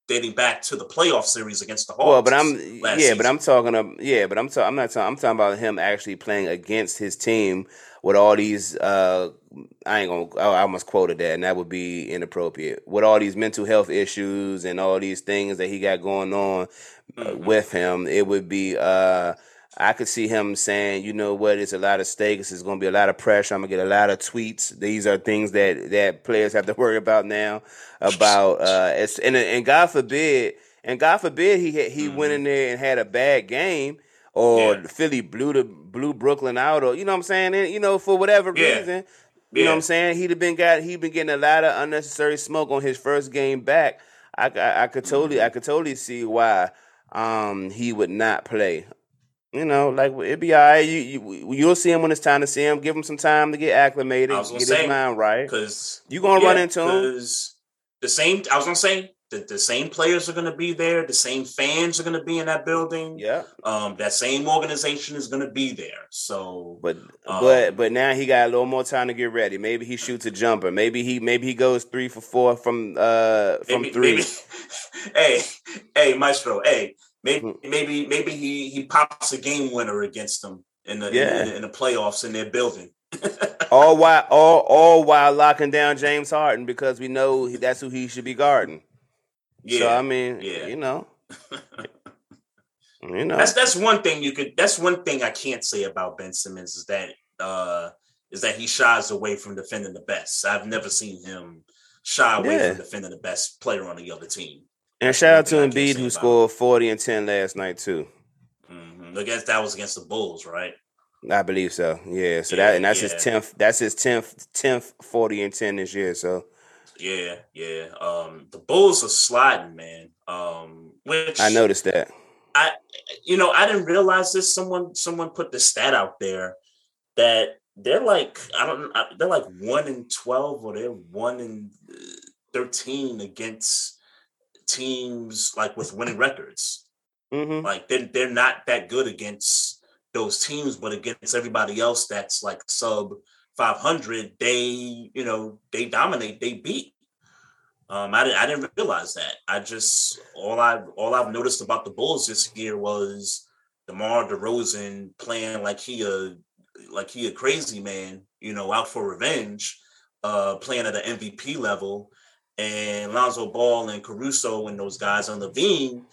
dating back to the playoff series against the Hawks. Well, but I'm yeah, season. but I'm talking about yeah, but I'm talking. I'm not talking. I'm talking about him actually playing against his team with all these uh I ain't gonna I almost quoted that and that would be inappropriate. With all these mental health issues and all these things that he got going on uh, mm-hmm. with him, it would be uh I could see him saying, you know what, it's a lot of stakes, it's gonna be a lot of pressure, I'm gonna get a lot of tweets. These are things that that players have to worry about now about uh it's and and God forbid and God forbid he he mm-hmm. went in there and had a bad game or yeah. Philly blew the blew Brooklyn out, or you know what I'm saying? And, you know, for whatever yeah. reason, you yeah. know what I'm saying? He'd have been got he'd been getting a lot of unnecessary smoke on his first game back. I, I, I could totally mm-hmm. I could totally see why um he would not play. You know, like it'd be all right. You, you you'll see him when it's time to see him. Give him some time to get acclimated, get say, his mind right. Because you gonna run into him. The same. I was gonna say the, the same players are going to be there. The same fans are going to be in that building. Yeah. Um, that same organization is going to be there. So, but um, but but now he got a little more time to get ready. Maybe he shoots a jumper. Maybe he maybe he goes three for four from uh from maybe, three. Maybe, hey, hey, Maestro. Hey, maybe hmm. maybe maybe he he pops a game winner against them in the yeah. in, in the playoffs in their building. all while all all while locking down James Harden because we know that's who he should be guarding. Yeah. So I mean, yeah. you know. you know. That's that's one thing you could that's one thing I can't say about Ben Simmons is that uh is that he shies away from defending the best. I've never seen him shy away yeah. from defending the best player on the other team. And shout out to Embiid who scored 40 and 10 last night too. Mm-hmm. I guess that was against the Bulls, right? I believe so. Yeah. So yeah, that and that's yeah. his tenth. That's his tenth tenth forty and ten this year. So yeah, yeah. Um, the Bulls are sliding, man. Um, which I noticed that. I, you know, I didn't realize this. Someone, someone put the stat out there that they're like, I don't, they're like one in twelve or they're one in thirteen against teams like with winning records. Mm-hmm. Like they're they're not that good against those teams, but against everybody else that's like sub 500, they, you know, they dominate, they beat. Um, I, I didn't realize that. I just all I all I've noticed about the Bulls this year was DeMar DeRozan playing like he a like he a crazy man, you know, out for revenge, uh, playing at an MVP level, and Lonzo Ball and Caruso and those guys on LaVine,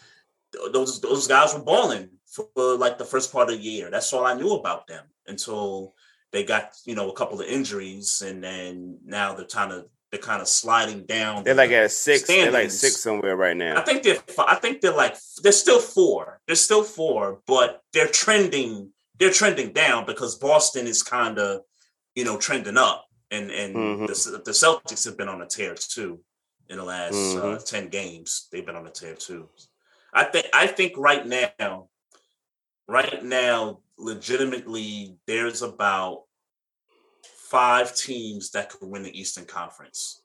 those those guys were balling for, for like the first part of the year. That's all I knew about them until they got you know a couple of injuries, and then now they're kind of they're kind of sliding down. They're like at six. Standings. They're like six somewhere right now. I think they're. I think they're like they're still four. They're still four, but they're trending. They're trending down because Boston is kind of, you know, trending up, and and mm-hmm. the, the Celtics have been on a tear too in the last uh, mm-hmm. uh, ten games. They've been on a tear too. I think. I think right now, right now, legitimately there's about five teams that could win the Eastern Conference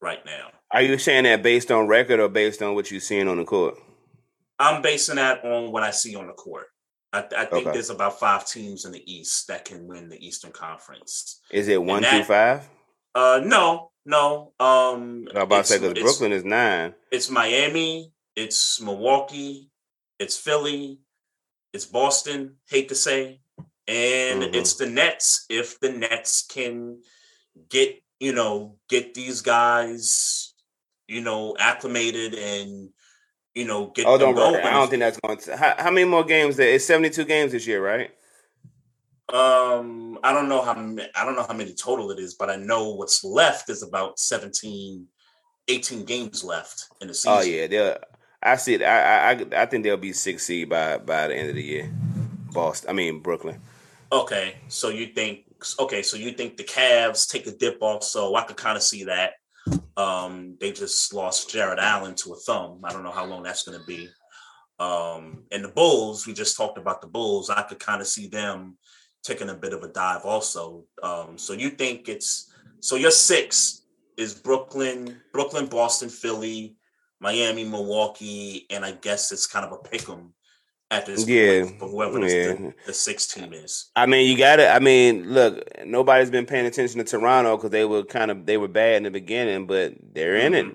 right now. Are you saying that based on record or based on what you're seeing on the court? I'm basing that on what I see on the court. I, I think okay. there's about five teams in the East that can win the Eastern Conference. Is it one that, through five? Uh, no, no. Um, I'm about to say because Brooklyn is nine. It's Miami. It's Milwaukee. It's Philly it's Boston, hate to say, and Mhm. it's the Nets. If the Nets can get, you know, get these guys, you know, acclimated and you know, get Oh, them don't going. I don't think that's going to. How, how many more games? There? It's seventy two games this year, right? Um, I don't know how I don't know how many total it is, but I know what's left is about 17, 18 games left in the season. Oh yeah, they'll. I see it. I, I I think they'll be six seed by by the end of the year. Boston. I mean Brooklyn. Okay, so you think okay, so you think the Cavs take a dip also. I could kind of see that. Um, they just lost Jarrett Allen to a thumb. I don't know how long that's gonna be. Um, and the Bulls, we just talked about the Bulls. I could kind of see them taking a bit of a dive also. Um, so you think it's so your six is Brooklyn, Brooklyn, Boston, Philly, Miami, Milwaukee, and I guess it's kind of a pick 'em at this Yeah, point for whoever yeah. the, the six team is. I mean, you got to I mean, look, nobody's been paying attention to Toronto because they were kind of they were bad in the beginning, but they're in it.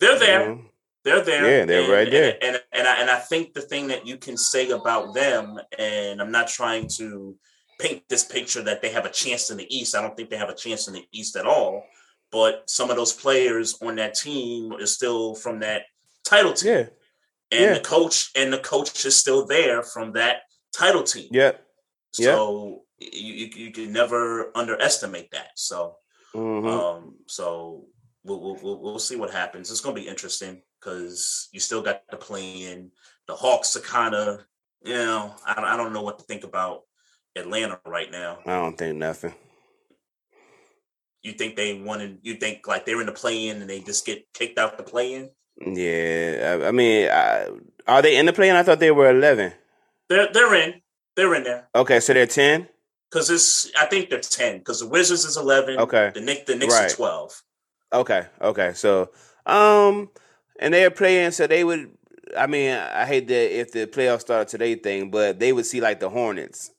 They're you there. know? They're there. Yeah, they're and, right there. And, and and I and I think the thing that you can say about them, and I'm not trying to paint this picture that they have a chance in the East. I don't think they have a chance in the East at all. But some of those players on that team is still from that title team. Yeah. And yeah. the coach and the coach is still there from that title team. Yeah. So you, you you can never underestimate that. So Mhm. um, so we'll, we'll we'll we'll see what happens. It's gonna be interesting because you still got to play in. The Hawks are kind of, you know, I don't, I don't know what to think about Atlanta right now. I don't think nothing. You think they wanted? You think like they're in the play in and they just get kicked out the play in? Yeah, I, I mean, I, are they in the play-in? I thought they were eleven. They're they're in. They're in there Okay, so they're ten. because it's. I think they're ten because the Wizards is eleven. Okay. The Nick the Knicks Right. are twelve. Okay, okay. So, um, and they're playing, so they would. I mean, I hate that if the playoffs started today thing, but they would see like the Hornets.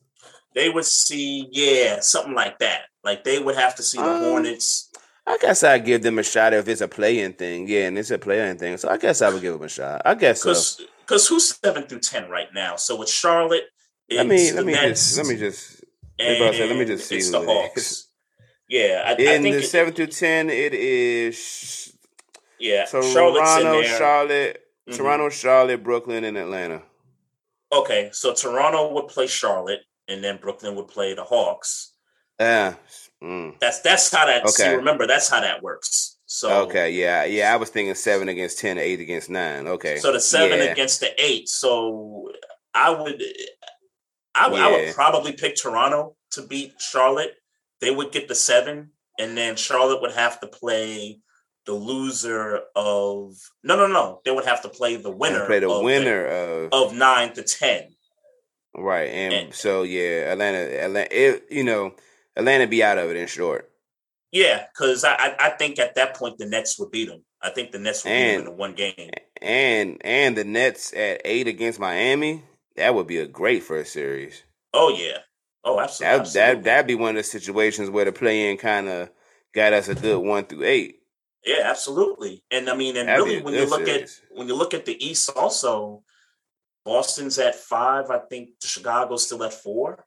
They would see, yeah, something like that. Like they would have to see the Um, Hornets. I guess I'd give them a shot if it's a playing thing. Yeah, and it's a playing thing, so I guess I would give them a shot. I guess so. Because because who's seven through ten right now? So it's Charlotte. It's Let me let me Nets, just let me just so let me just see It's the it. Hawks. Yeah, I, I in think the seven through ten, it is yeah, Toronto, Charlotte's there. Charlotte, Mhm. Toronto, Charlotte, Brooklyn, and Atlanta. Okay, so Toronto would play Charlotte, and then Brooklyn would play the Hawks. Yeah. Mm. That's that's how that. See, Okay. remember that's how that works. So Okay, yeah, yeah. I was thinking seven against ten, eight against nine. Okay. So the seven yeah. against the eight. So I would, I, would- I would probably pick Toronto to beat Charlotte. They would get the seven, and then Charlotte would have to play the loser of no, no, no. They would have to play the winner. play the of winner of of nine to ten. right, and, and- so yeah, Atlanta, Atlanta, it, you know, Atlanta be out of it in short. Yeah, because I, I think at that point the Nets would beat them. I think the Nets would beat them in one game. And and the Nets at eight against Miami, that would be a great first series. Oh yeah. Oh, absolutely. That that that'd be one of the situations where the play in kind of got us a good one through eight. Yeah, absolutely. And I mean, and That'd really, when you look series. at when you look at the East, also, Boston's at five. I think Chicago's still at 4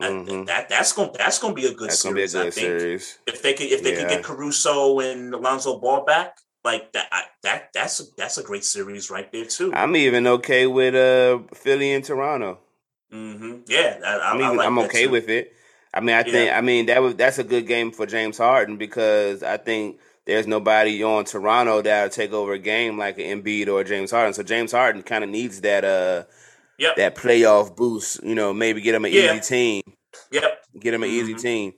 I- Mhm. that that's going that's going to be a good That's gonna be a series. I think series. if they could if they can Yeah. get Caruso and Alonzo Ball back, like that I, that that's a, that's a great series right there too. I'm even okay with uh Philly and Toronto. hmm Yeah, I, I even, like I'm okay too. with it. I mean, I think I mean that was that's a good game for James Harden because I think there's nobody on Toronto that'll take over a game like an Embiid or James Harden. So James Harden kind of needs that uh Yep. that playoff boost. You know, maybe get him an Yeah. easy team. Yep, Get him an easy Mhm. team.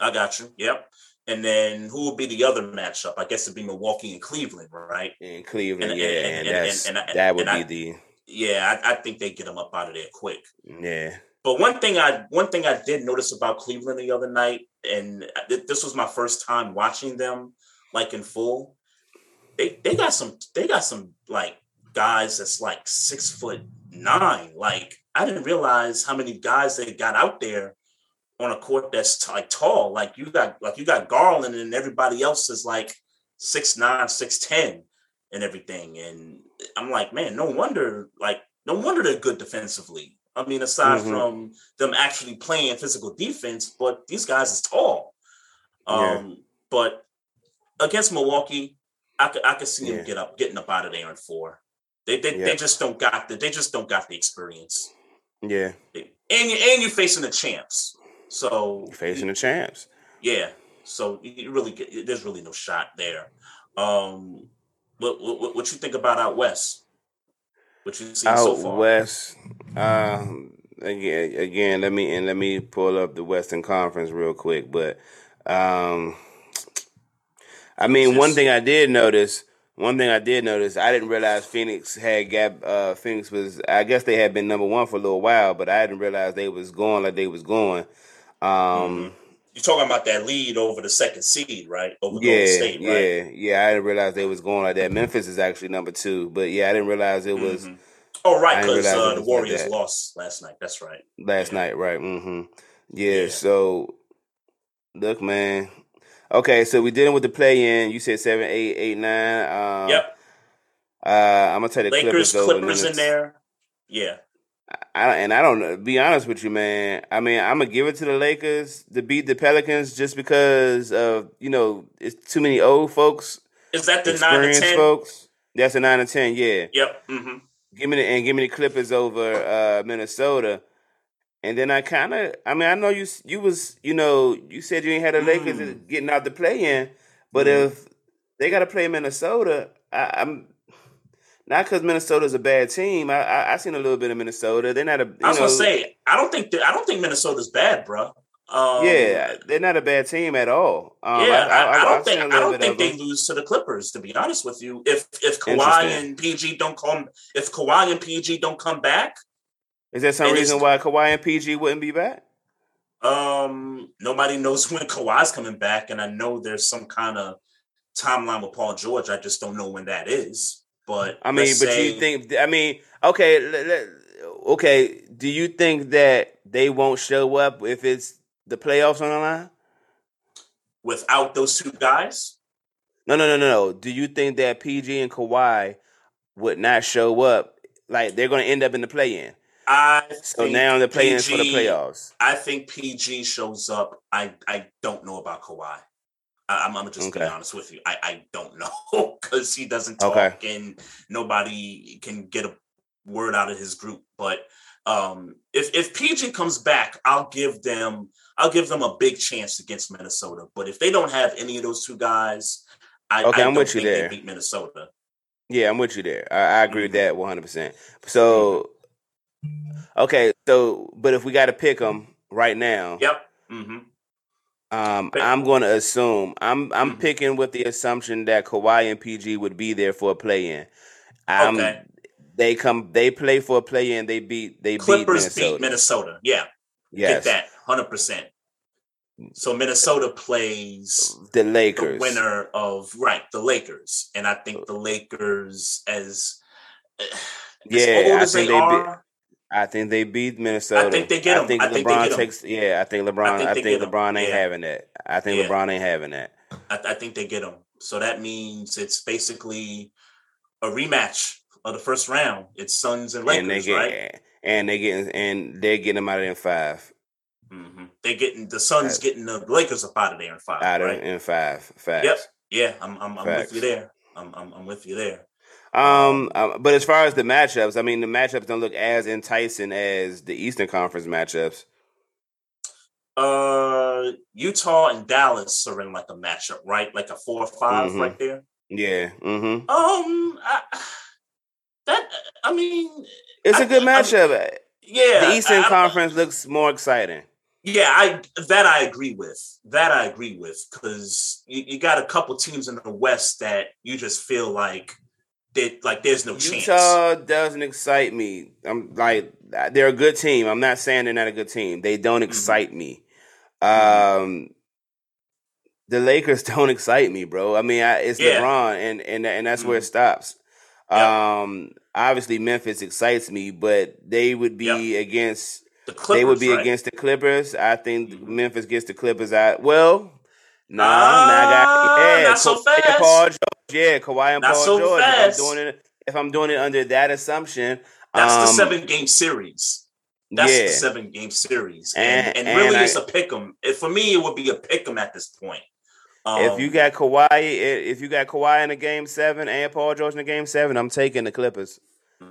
I got you. Yep. And then who would be the other matchup? I guess it'd be Milwaukee and Cleveland, right? in Cleveland, And- yeah, and- and, and- and- that's and I- that would be I- Yeah, I, I think they get them up out of there quick. yeah. But one thing I one thing I did notice about Cleveland the other night, and th- this was my first time watching them like in full. They they got some they got some like guys that's like six foot nine. Like I didn't realize how many guys they got out there on a court that's t- like tall. Like you got like you got Garland and everybody else is like six nine, six ten, and everything. And I'm like, man, no wonder like no wonder they're good defensively. I mean, aside Mhm. from them actually playing physical defense, but these guys is tall. Yeah. Um, but against Milwaukee, I could I could see Yeah. them get up, getting up out of there in four. They they, Yeah. they just don't got the they just don't got the experience. Yeah, And you and you're facing the champs. So you're facing the champs. yeah. So you- really get there's really no shot there. Um what what, what you think about out west? What you seen so Out far? west, um, again, again, let me and let me pull up the Western Conference real quick. But, um, I mean, one thing I did notice, one thing I did notice, I didn't realize Phoenix had gap. Uh, Phoenix was, I guess they had been number one for a little while, but I didn't realize they was going like they was going. Um, You're talking about that lead over the second seed, right? Over Golden State, right? yeah, yeah. I didn't realize they was going like that. Memphis is actually number two, but yeah, I didn't realize it was Mhm. Oh, right, because uh, the Warriors that. lost last night. That's right. last Yeah. night, right? Mm-hmm. Yeah, Yeah. So, look, man. Okay, so we're dealing with the play in. You said seven, eight, eight, nine. Um, yep. Uh, I'm gonna tell the Lakers, Clippers over Clippers in there. Yeah. I, and I don't know. Be honest with you, man. I mean, I'm gonna give it to the Lakers to beat the Pelicans just because of you know it's too many old folks, Is that the nine to ten? folks. That's a nine and ten. Yeah. Yep. hmm Give me the and give me the Clippers over uh, Minnesota. And then I kind of, I mean, I know you you was, you know, you said you ain't had the Lakers Mm. getting out the play in, but Mhm. if they got to play Minnesota, I, I'm not because Minnesota's a bad team. I, I I seen a little bit of Minnesota. They're not a, you I was know, gonna say I don't think I don't think Minnesota's bad, bro. Um, yeah, they're not a bad team at all. Um, yeah, I, I, I've don't think I don't think they them. lose to the Clippers. To be honest with you, if if Kawhi and PG don't come, if Kawhi and PG don't come back, Is there some and reason why Kawhi and PG wouldn't be back? um, nobody knows when Kawhi's coming back, and I know there's some kind of timeline with Paul George. I just don't know when that is. But I mean, but say- you think? I mean, okay, okay. Do you think that they won't show up if it's the playoffs on the line? without those two guys, No, no, no, no, no. Do you think that PG and Kawhi would not show up? Like they're going to end up in the play-in. I So think now the play-in for the playoffs. I think PG shows up. I I don't know about Kawhi. I, I'm, I'm just Okay. being honest with you. I, I don't know because he doesn't talk Okay. and nobody can get a word out of his group. But um, if if PG comes back, I'll give them I'll give them a big chance against Minnesota. But if they don't have any of those two guys, I, Okay, I I'm don't with you there. beat Minnesota. Yeah, I'm with you there. I, I agree with Mhm. that 100. percent So, okay, so but if we got to pick them right now, Yep. hmm Um, I'm going to assume I'm I'm Mhm. picking with the assumption that Kawhi and PG would be there for a play in. Um, Okay. They come. They play for a play in. They beat. They Clippers beat Minnesota. beat Minnesota. Yeah. Yes, Get that, hundred percent. So Minnesota plays the the Lakers. winner of right the Lakers, and I think the Lakers, as as Yeah, old I as they, think they are, I think they beat Minnesota. I think they get I 'em. think I think LeBron takes. Yeah, I think LeBron. I think think, get 'em. LeBron ain't Yeah. having that. I think Yeah. LeBron ain't having that. I, I think they get them. So that means it's basically a rematch of the first round. It's Suns and and they Lakers, get. right? And they getting. And they're getting them out of there in five. hmm They getting the Suns Right. getting the Lakers up out of there in five, Out of right? in five. Facts. Yep. Yeah, I'm I'm, I'm with you there. I'm, I'm I'm with you there. Um, um, but as far as the matchups, I mean, the matchups don't look as enticing as the Eastern Conference matchups. Uh, Utah and Dallas are in like a matchup, right? Like a four or 5 Mhm. right there. Yeah, mm-hmm. Um, I, that I mean, It's a I- good I- matchup. yeah, the Eastern I- I- Conference looks more exciting. Yeah, I that I agree with. That I agree with because you, you got a couple teams in the West that you just feel like like there's no chance. Utah doesn't excite me. I'm like they're a good team. I'm not saying they're not a good team. They don't Mm-hmm. excite me. Um, the Lakers don't excite me, bro. I mean, I, it's Yeah. LeBron, and and and that's where it Mhm. stops. Um, obviously Memphis excites me, but they would be against The Clippers, they would be right? against the Clippers. I think Mhm. Memphis gets the Clippers out. Well, nah, Ah, nah, I got, yeah, not so Kawhi and fast. Paul George, yeah, Kawhi and Not Paul so George. fast. If I'm doing it, if I'm doing it under that assumption, That's Um, the seven game series. That's yeah, the seven game series, and And- and, and really, I- it's a pick 'em. For me, it would be a pick 'em at this point. Um, if you got Kawhi, if you got Kawhi in a game seven and Paul George in a game seven, I'm taking the Clippers.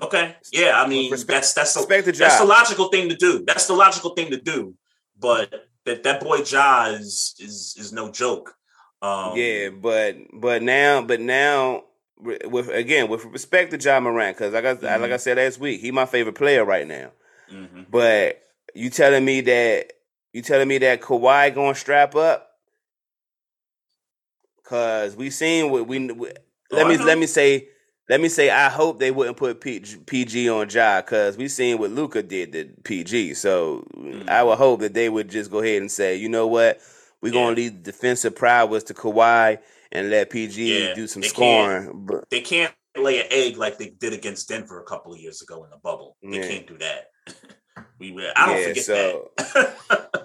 okay, yeah, I mean, Respect- that's that's the, that's the logical thing to do. That's the logical thing to do. But that that boy Ja is is is no joke. Um, yeah, but but now, but now, with again with respect to Ja Morant, because like I Mm-hmm. like I said last week, he my favorite player right now. mhm. But you telling me that you telling me that Kawhi gonna strap up? Cause we seen what we, we Oh, let me let me say let me say I hope they wouldn't put PG on Ja because we seen what Luka did to PG. So I would mm-hmm. hope that they would just go ahead and say, you know what, we're Yeah. gonna leave the defensive prowess to Kawhi and let PG Yeah, do some they scoring. But They can't lay an egg like they did against Denver a couple of years ago in the bubble. They Yeah. can't do that. we will- I don't forget so- that.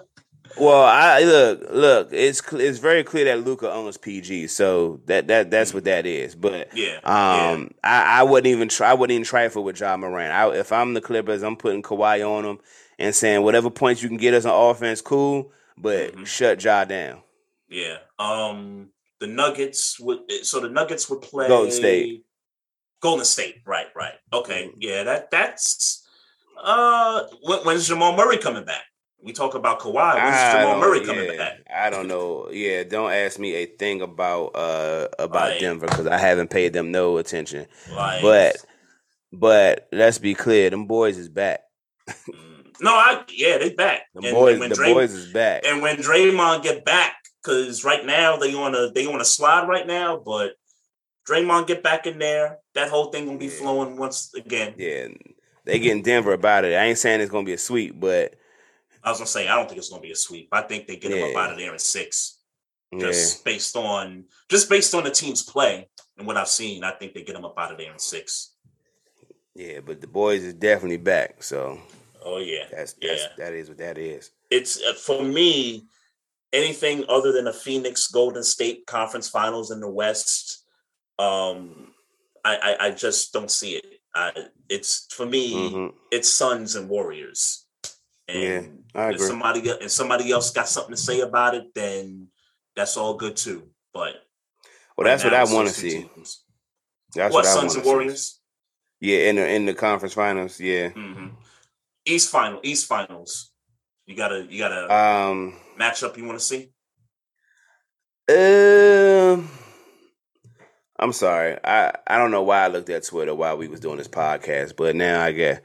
Well, I look, look. It's it's very clear that Luka owns PG, so that that that's what that is. But yeah, yeah. um, I, I wouldn't even try. I wouldn't even trifle with Ja Morant. I, if I'm the Clippers, I'm putting Kawhi on them and saying whatever points you can get us on offense, cool. But Mhm. shut Ja down. Yeah. Um the Nuggets would so the Nuggets would play Golden State. Golden State. Right, right. Okay. Mhm. Yeah, that that's uh when, when's Jamal Murray coming back? We talk about Kawhi. When's Jamal don't- Murray coming yeah, back? I don't know. Yeah, don't ask me a thing about uh about Right. Denver because I haven't paid them no attention. Like But but let's be clear, them boys is back. mm, no, I yeah, they back. The And- boys, and when the Dray- boys is back. and when Draymond get back, because right now they on a they on a slide right now, but Draymond get back in there, that whole thing gonna be Yeah. flowing once again. Yeah, they getting Denver about it. I ain't saying it's gonna be a sweep, but I was gonna say I don't think it's gonna be a sweep. I think they get him up out of there in six. yeah, just based on just based on the team's play and what I've seen, I think they get them up out of there in six. yeah. But the boys is definitely back. So Oh yeah, that's that's Yeah. that is what that is. it's uh, for me. Anything other than a Phoenix Golden State conference finals in the West, um, I, I, I just don't see it. I, it's for me, Mhm. it's Suns and Warriors. Yeah, And I if somebody if somebody else got something to say about it, then that's all good too. But Well, that's right what now, I want to see. teams. That's what what, Suns and to see. Warriors? Yeah, in the in the conference finals. Yeah. hmm East final, East finals. You gotta, you gotta Um. matchup you want to see. Um. I'm sorry. I I don't know why I looked at Twitter while we was doing this podcast, but now I get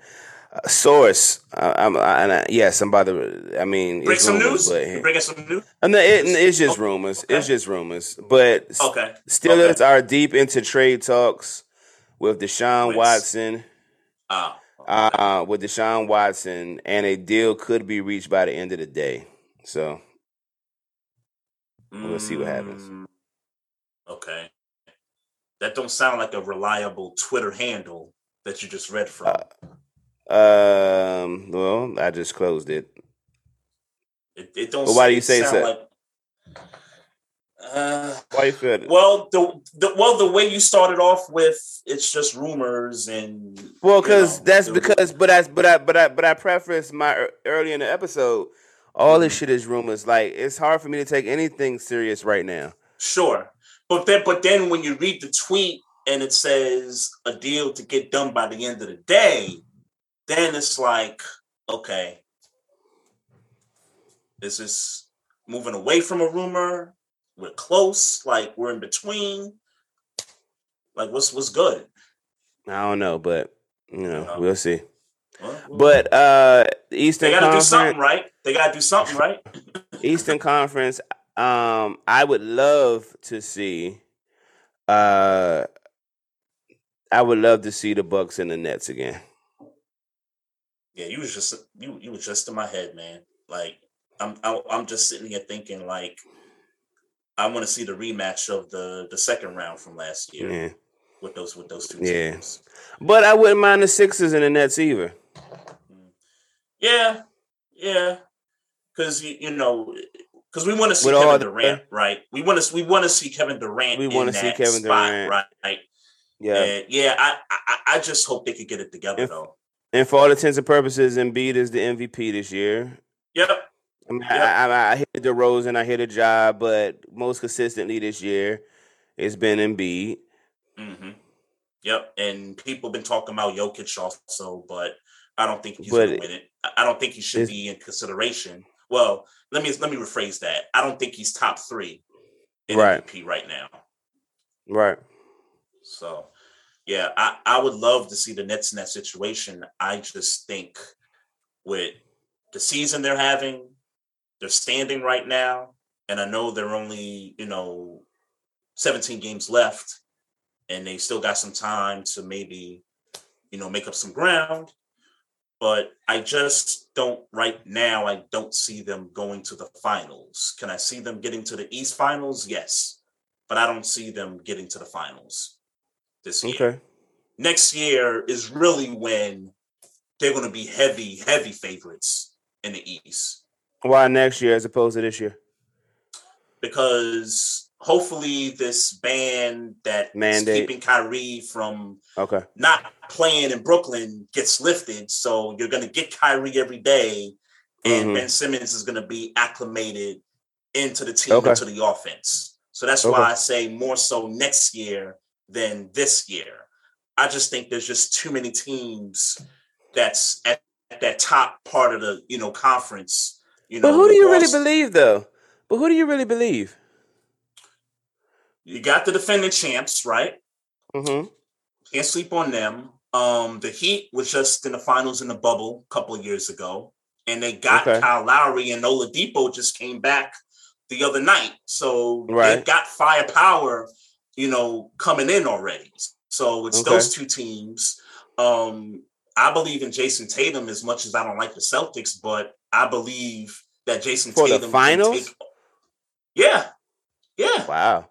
source. I, I'm I, and I, yes, I'm about to. I mean, Bring it's some rumors, news. You bringing some news. No, it, it's just Okay. rumors. Okay. It's just rumors. But Okay. Steelers Okay. are deep into trade talks with Deshaun With- Watson. Ah. Uh, with Deshaun Watson, and a deal could be reached by the end of the day. So we'll see what happens. Mm, Okay. That don't sound like a reliable Twitter handle that you just read from. Uh, um, well, I just closed it. it, it don't. Well, why do you say so? Like, uh, Why you feel it? well, the, the well the way you started off with it's just rumors and Well, you because know, that's because, but I, but I, but I, but I preface my early in the episode. All this Mhm. shit is rumors. Like it's hard for me to take anything serious right now. Sure. But then but then when you read the tweet and it says a deal to get done by the end of the day, then it's like, okay. Is this moving away from a rumor? We're close, like we're in between. Like what's what's good? I don't know, but you know, Yeah. we'll see. Well, But uh, Eastern they gotta do something, right? They gotta do something, right? Eastern Conference. Um, I would love to see. Uh, I would love to see the Bucks and the Nets again. Yeah, you was just you you was just in my head, man. Like I'm I, I'm just sitting here thinking like I want to see the rematch of the the second round from last year Yeah, with those with those two Yeah. teams. but I wouldn't mind the Sixers and the Nets either. Mm. Yeah, yeah, because you you know because we want to see With Kevin the- Durant, right? We want to we want to see Kevin Durant. We wanna see Kevin spot, Durant. right? Yeah, And yeah, I, I I just hope they could get it together If- though. And for all intents and purposes, Embiid is the MVP this year. Yep. I, mean, yep. I, I, I hit DeRozan, I hit a job, but most consistently this year, it's been Embiid. Mm-hmm. Yep, and people been talking about Jokic also, but I don't think he's going to win it. I don't think he should be in consideration. Well, let me let me rephrase that. I don't think he's top three in right. MVP right now. Right. So, yeah, I, I would love to see the Nets in that situation. I just think with the season they're having, they're standing right now, and I know they're only, you know, 17 games left, and they still got some time to maybe, you know, make up some ground. But I just don't right now, I don't see them going to the finals. Can I see them getting to the East finals? Yes. But I don't see them getting to the finals this year. Okay. Next year is really when they're going to be heavy, heavy favorites in the East. Why next year as opposed to this year? Because hopefully this ban that Mandate. is keeping Kyrie from okay. not playing in Brooklyn gets lifted. So you're going to get Kyrie every day, and mm-hmm. Ben Simmons is going to be acclimated into the team, okay. into the offense. So that's okay. why I say more so next year than this year. I just think there's just too many teams that's at, at that top part of the you know conference. You know, but who do you really believe though? But who do you really believe? You got the defending champs, right? Mm-hmm. Can't sleep on them. Um, the Heat was just in the finals in the bubble a couple of years ago, and they got okay. Kyle Lowry and Oladipo just came back the other night, so right. they got firepower, you know, coming in already. So it's okay. those two teams. Um, I believe in Jayson Tatum as much as I don't like the Celtics, but I believe that Jayson for Tatum the finals. Take, yeah, yeah. Wow.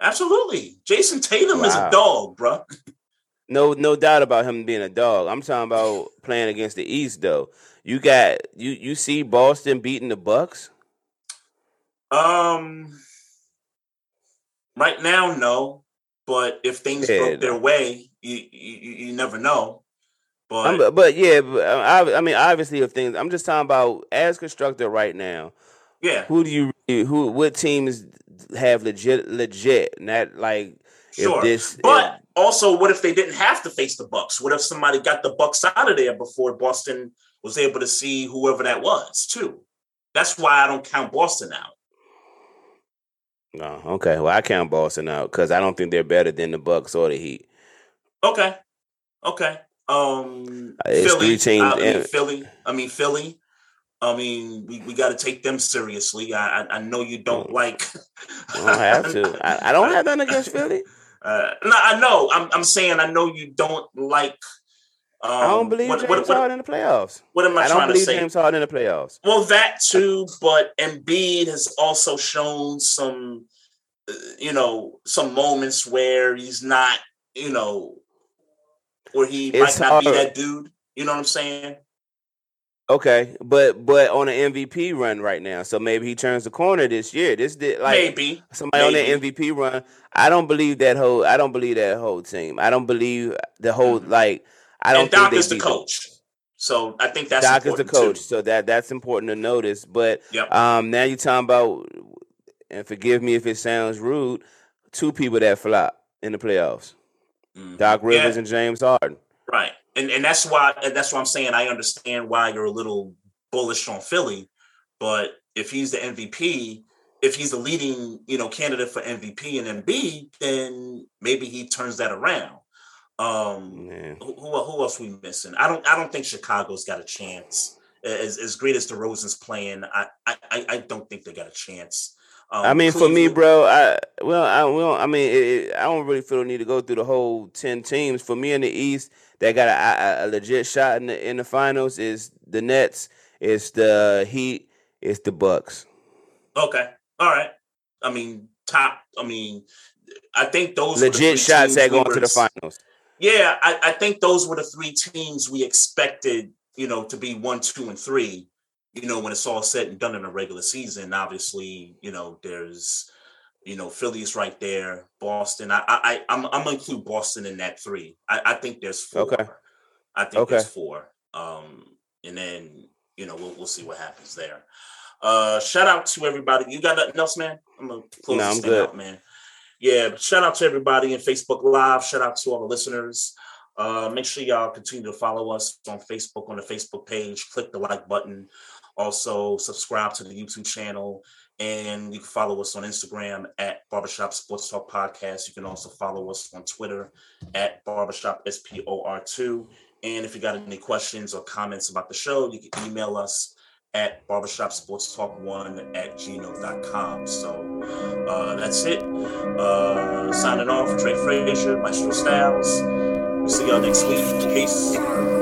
Absolutely. Jayson Tatum wow. is a dog, bro. No, no doubt about him being a dog. I'm talking about playing against the East though. You got you you see Boston beating the Bucks? Um right now, no. But if things yeah, broke their way, you, you you never know. But I'm, but yeah, but uh, I, I mean, obviously, if things, I'm just talking about as constructed right now. Yeah. Who do you who what teams have legit legit not like sure. This, but if, also, what if they didn't have to face the Bucks? What if somebody got the Bucks out of there before Boston was able to see whoever that was too? That's why I don't count Boston out. No, okay. Well, I count Boston out because I don't think they're better than the Bucks or the Heat. Okay, okay. Um, uh, it's Philly, three teams. I mean, Philly. I mean, Philly. I mean, we, we got to take them seriously. I, I, I know you don't mm. like. I don't have to. I, I don't have nothing against Philly. Uh, no, I know. I'm I'm saying I know you don't like. Um, I don't believe what, James what, what, Harden in the playoffs. What am I, trying to say? I don't believe? James Harden in the playoffs. Well, that too, but Embiid has also shown some, uh, you know, some moments where he's not, you know, where he it's might not hard. be that dude. You know what I'm saying? Okay, but but on an MVP run right now, so maybe he turns the corner this year. This did like maybe somebody maybe. on that MVP run. I don't believe that whole. I don't believe that whole team. I don't believe the whole mm-hmm. like. I don't. And Doc is the coach, them. so I think that's Doc is the coach. Too. So that that's important to notice. But yep. um, now you're talking about, and forgive me if it sounds rude, two people that flop in the playoffs: mm-hmm. Doc Rivers yeah. and James Harden. Right and and that's why that's why I'm saying I understand why you're a little bullish on Philly, but if he's the MVP, if he's the leading you know candidate for MVP and Embiid, then maybe he turns that around. Um, who, who, who else we missing? I don't I don't think Chicago's got a chance. As as great as DeRozan's playing, I I I don't think they got a chance. Um, I mean, Cleveland. for me, bro, I well, I well, I mean, it, it, I don't really feel the need to go through the whole ten teams. For me in the East, that got a, a, a legit shot in the in the finals is the Nets, it's the Heat, it's the Bucks. Okay, all right. I mean, top. I mean, I think those legit shots that go into the finals. Yeah, I, I think those were the three teams we expected. You know, to be one, two, and three you know, when it's all said and done in a regular season, obviously, you know, there's, you know, Philly's right there, Boston. I, I, I'm, I'm gonna include Boston in that three. I, I think there's four. Okay. I think okay. it's four. Um, and then you know we'll we'll see what happens there. Uh, shout out to everybody. You got nothing else, man? I'm gonna close no, this thing out, man. Yeah, shout out to everybody in Facebook Live. Shout out to all the listeners. Uh, make sure y'all continue to follow us on Facebook on the Facebook page. Click the like button. Also, subscribe to the YouTube channel. And you can follow us on Instagram at Barbershop Sports Talk Podcast. You can also follow us on Twitter at Barbershop SPOR2. And if you got any questions or comments about the show, you can email us at barbershopsportstalk1 at gmail.com. So uh, that's it. Uh, signing off, Trey Frazier, Maestro Styles. We'll see y'all next week. Peace.